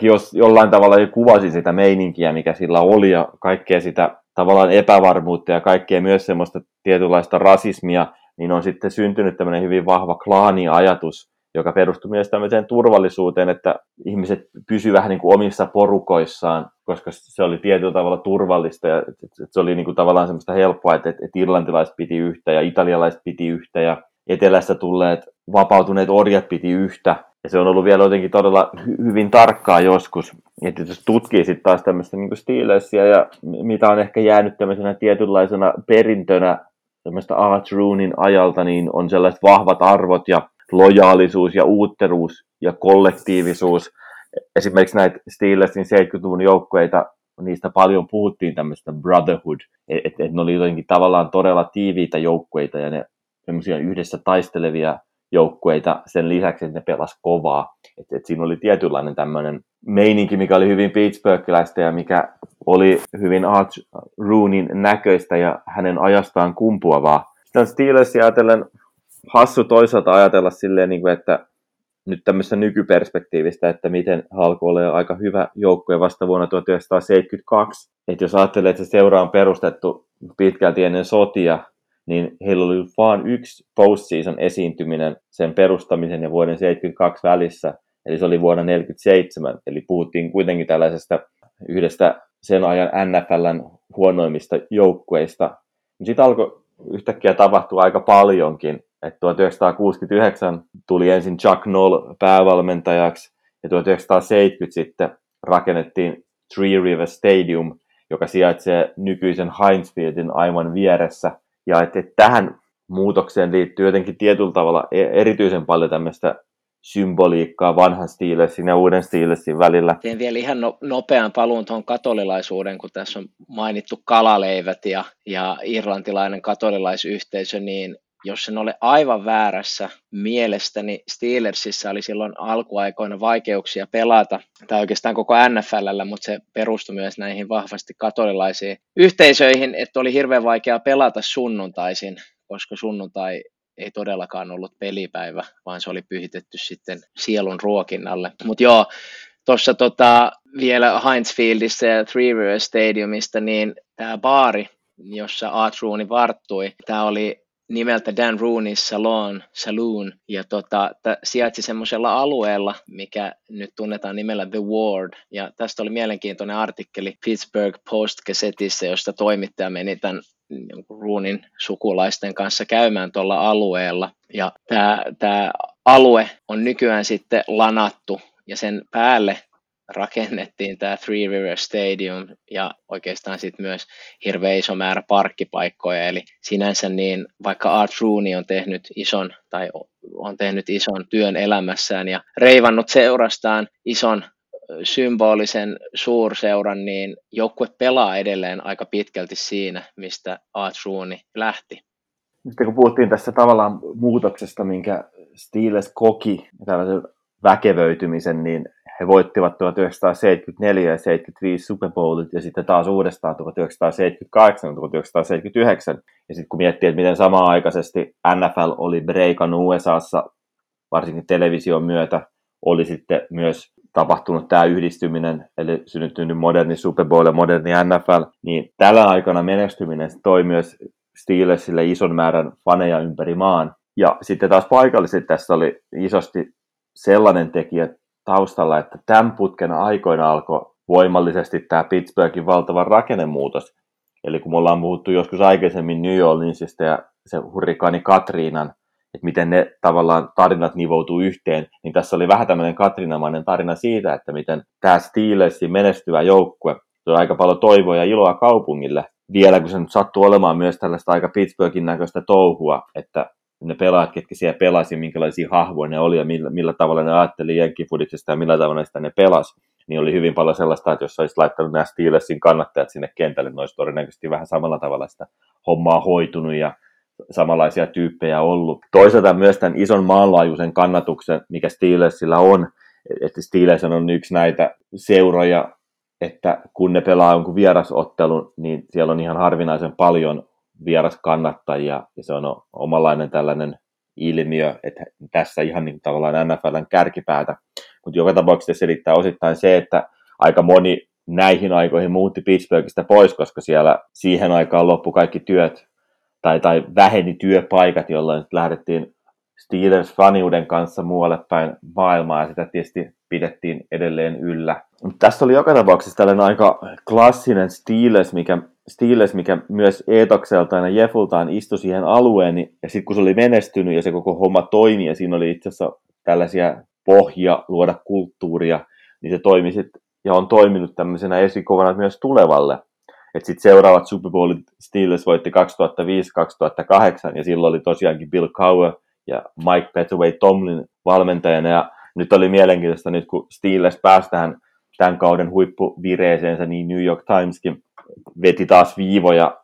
jos jollain tavalla jo kuvasin sitä meininkiä, mikä sillä oli, ja kaikkea sitä tavallaan epävarmuutta ja kaikkea myös semmoista tietynlaista rasismia, niin on sitten syntynyt tämmöinen hyvin vahva klaani-ajatus, joka perustui myös tämmöiseen turvallisuuteen, että ihmiset pysyivät vähän niin kuin omissa porukoissaan, koska se oli tietyllä tavalla turvallista ja se oli niin kuin tavallaan semmoista helppoa, että, että irlantilaiset piti yhtä ja italialaiset piti yhtä ja etelästä tulleet vapautuneet orjat piti yhtä. Ja se on ollut vielä jotenkin todella hy- hyvin tarkkaa joskus. Että jos tutkii sitten taas tämmöistä niin Steelersia ja mitä on ehkä jäänyt tämmöisenä tietynlaisena perintönä tämmöistä Art Roonin ajalta, niin on sellaiset vahvat arvot ja lojaalisuus ja uutteruus ja kollektiivisuus. Esimerkiksi näitä Steelersin 70-luvun joukkueita, niistä paljon puhuttiin tämmöistä brotherhood, että et, ne oli jotenkin tavallaan todella tiiviitä joukkueita ja ne semmoisia yhdessä taistelevia joukkueita sen lisäksi, että ne pelas kovaa. Et, et siinä oli tietynlainen tämmöinen meininki, mikä oli hyvin Pittsburghiläistä ja mikä oli hyvin Art Roonin näköistä ja hänen ajastaan kumpuavaa. Sitten Steelersia ajatellen hassu toisaalta ajatella silleen, niin kuin, että nyt tämmöistä nykyperspektiivistä, että miten Halko oli aika hyvä joukkue vasta vuonna 1972. Että jos ajattelee, että se seura on perustettu pitkälti ennen sotia, niin heillä oli vain yksi postseason esiintyminen sen perustamisen ja vuoden 72 välissä, eli se oli vuonna 47, eli puhuttiin kuitenkin tällaisesta yhdestä sen ajan NFLn huonoimmista joukkueista. Sitten alkoi yhtäkkiä tapahtua aika paljonkin, että 1969 tuli ensin Chuck Noll päävalmentajaksi, ja 1970 sitten rakennettiin Three River Stadium, joka sijaitsee nykyisen Heinz Fieldin aivan vieressä, ja että, tähän muutokseen liittyy jotenkin tietyllä tavalla e- erityisen paljon tämmöistä symboliikkaa vanhan Steelersin ja uuden Steelersin välillä. Teen vielä ihan no, nopean paluun tuohon katolilaisuuden, kun tässä on mainittu kalaleivät ja, ja irlantilainen katolilaisyhteisö, niin jos en ole aivan väärässä, mielestäni Steelersissa oli silloin alkuaikoina vaikeuksia pelata, tai oikeastaan koko NFLllä, mutta se perustui myös näihin vahvasti katolilaisiin yhteisöihin, että oli hirveän vaikea pelata sunnuntaisin, koska sunnuntai ei todellakaan ollut pelipäivä, vaan se oli pyhitetty sitten sielun ruokinnalle. Mutta joo, tuossa tota, vielä Heinz Fieldissa ja Three River Stadiumista, niin tämä baari, jossa Art Rooney varttui, tämä oli nimeltä Dan Rooney Salon, Saloon, ja tota, sijaitsi semmoisella alueella, mikä nyt tunnetaan nimellä The Ward, ja tästä oli mielenkiintoinen artikkeli Pittsburgh Post-Gazettissä, josta toimittaja meni tämän Roonin sukulaisten kanssa käymään tuolla alueella, ja tämä alue on nykyään sitten lanattu, ja sen päälle rakennettiin tämä Three River Stadium ja oikeastaan sitten myös hirveän iso määrä parkkipaikkoja, eli sinänsä niin vaikka Art Rooney on tehnyt ison tai on tehnyt ison työn elämässään ja reivannut seurastaan ison symbolisen suurseuran, niin joukkue pelaa edelleen aika pitkälti siinä, mistä Art Rooney lähti. Sitten kun puhuttiin tässä tavallaan muutoksesta, minkä Steelers koki tällaisen väkevöitymisen, niin he voittivat 1974 ja 75 Super Bowlit ja sitten taas uudestaan 1978 ja 1979. Ja sitten kun miettii, että miten samaan aikaisesti NFL oli breikannut USAssa, varsinkin television myötä, oli sitten myös tapahtunut tämä yhdistyminen, eli synnyttynyt moderni Super Bowl ja moderni NFL, niin tällä aikana menestyminen toi myös Steelersille ison määrän faneja ympäri maan. Ja sitten taas paikallisesti tässä oli isosti sellainen tekijä taustalla, että tämän putken aikoina alkoi voimallisesti tämä Pittsburghin valtava rakennemuutos. Eli kun me ollaan puhuttu joskus aikaisemmin New Orleansista ja se hurrikaani Katriinan, että miten ne tavallaan tarinat nivoutuu yhteen, niin tässä oli vähän tämmöinen Katrinamainen tarina siitä, että miten tämä Steelersin menestyvä joukkue toi aika paljon toivoa ja iloa kaupungille, vielä kun se nyt sattuu olemaan myös tällaista aika Pittsburghin näköistä touhua, että ne pelaajat, ketkä siellä pelasi, minkälaisia hahvoja ne oli ja millä, millä tavalla ne ajatteli jenkkifudiksesta ja millä tavalla sitä ne pelasi, niin oli hyvin paljon sellaista, että jos olisit laittanut nämä Steelersin kannattajat sinne kentälle, niin olisi todennäköisesti vähän samalla tavalla sitä hommaa hoitunut ja samanlaisia tyyppejä ollut. Toisaalta myös tämän ison maanlaajuisen kannatuksen, mikä Steelersillä on, että Steelers on yksi näitä seuroja, että kun ne pelaa jonkun vierasottelun, niin siellä on ihan harvinaisen paljon vieraskannattajia, ja se on omanlainen tällainen ilmiö, että tässä ihan niin tavallaan NFLn kärkipäätä. Mutta joka tapauksessa selittää osittain se, että aika moni näihin aikoihin muutti Pittsburghista pois, koska siellä siihen aikaan loppu kaikki työt tai, tai väheni työpaikat, jolloin lähdettiin Steelers-faniuden kanssa muualle päin maailmaa, ja sitä tietysti pidettiin edelleen yllä. Tässä oli joka tapauksessa tällainen aika klassinen Steelers, mikä, Steelers, mikä myös Eetokseltaan ja Jeffultaan istui siihen alueen, niin- ja sitten kun se oli menestynyt ja se koko homma toimi, ja siinä oli itse asiassa tällaisia pohja luoda kulttuuria, niin se toimi sit, ja on toiminut tämmöisenä esikovana myös tulevalle. Et sitten seuraavat Super Bowlit Steelers voitti 2005-2008, ja silloin oli tosiaankin Bill Cowher ja Mike Petaway Tomlin valmentajana, ja nyt oli mielenkiintoista nyt, kun Steelers pääsi tähän tämän kauden huippuvireeseensä, niin New York Timeskin veti taas viivoja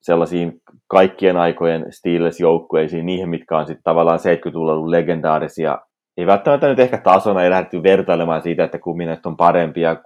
sellaisiin kaikkien aikojen Steelers-joukkueisiin, niihin, mitkä on sitten tavallaan 70-luvulla ollut legendaarisia. Ei välttämättä nyt ehkä tasona, ei lähdetty vertailemaan siitä, että kummin näistä on parempia,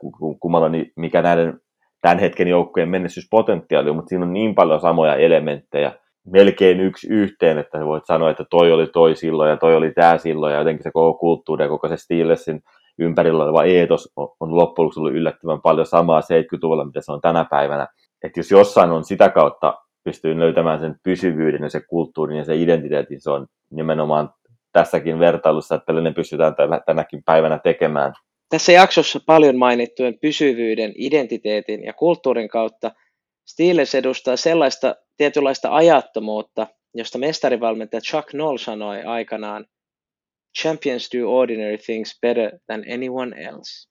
kummalla niin mikä näiden tämän hetken joukkueen menestyspotentiaali mutta siinä on niin paljon samoja elementtejä, melkein yksi yhteen, että voit sanoa, että toi oli toi silloin ja toi oli tämä silloin ja jotenkin se koko kulttuuri ja koko se Steelersin ympärillä oleva eetos on, loppujen lopuksi ollut yllättävän paljon samaa 70-luvulla, mitä se on tänä päivänä. Että jos jossain on sitä kautta pystyy löytämään sen pysyvyyden ja se kulttuurin ja se identiteetin, se on nimenomaan tässäkin vertailussa, että tällainen pystytään tänäkin päivänä tekemään. Tässä jaksossa paljon mainittujen pysyvyyden, identiteetin ja kulttuurin kautta Steelers edustaa sellaista tietynlaista ajattomuutta, josta mestarivalmentaja Chuck Noll sanoi aikanaan, Champions do ordinary things better than anyone else.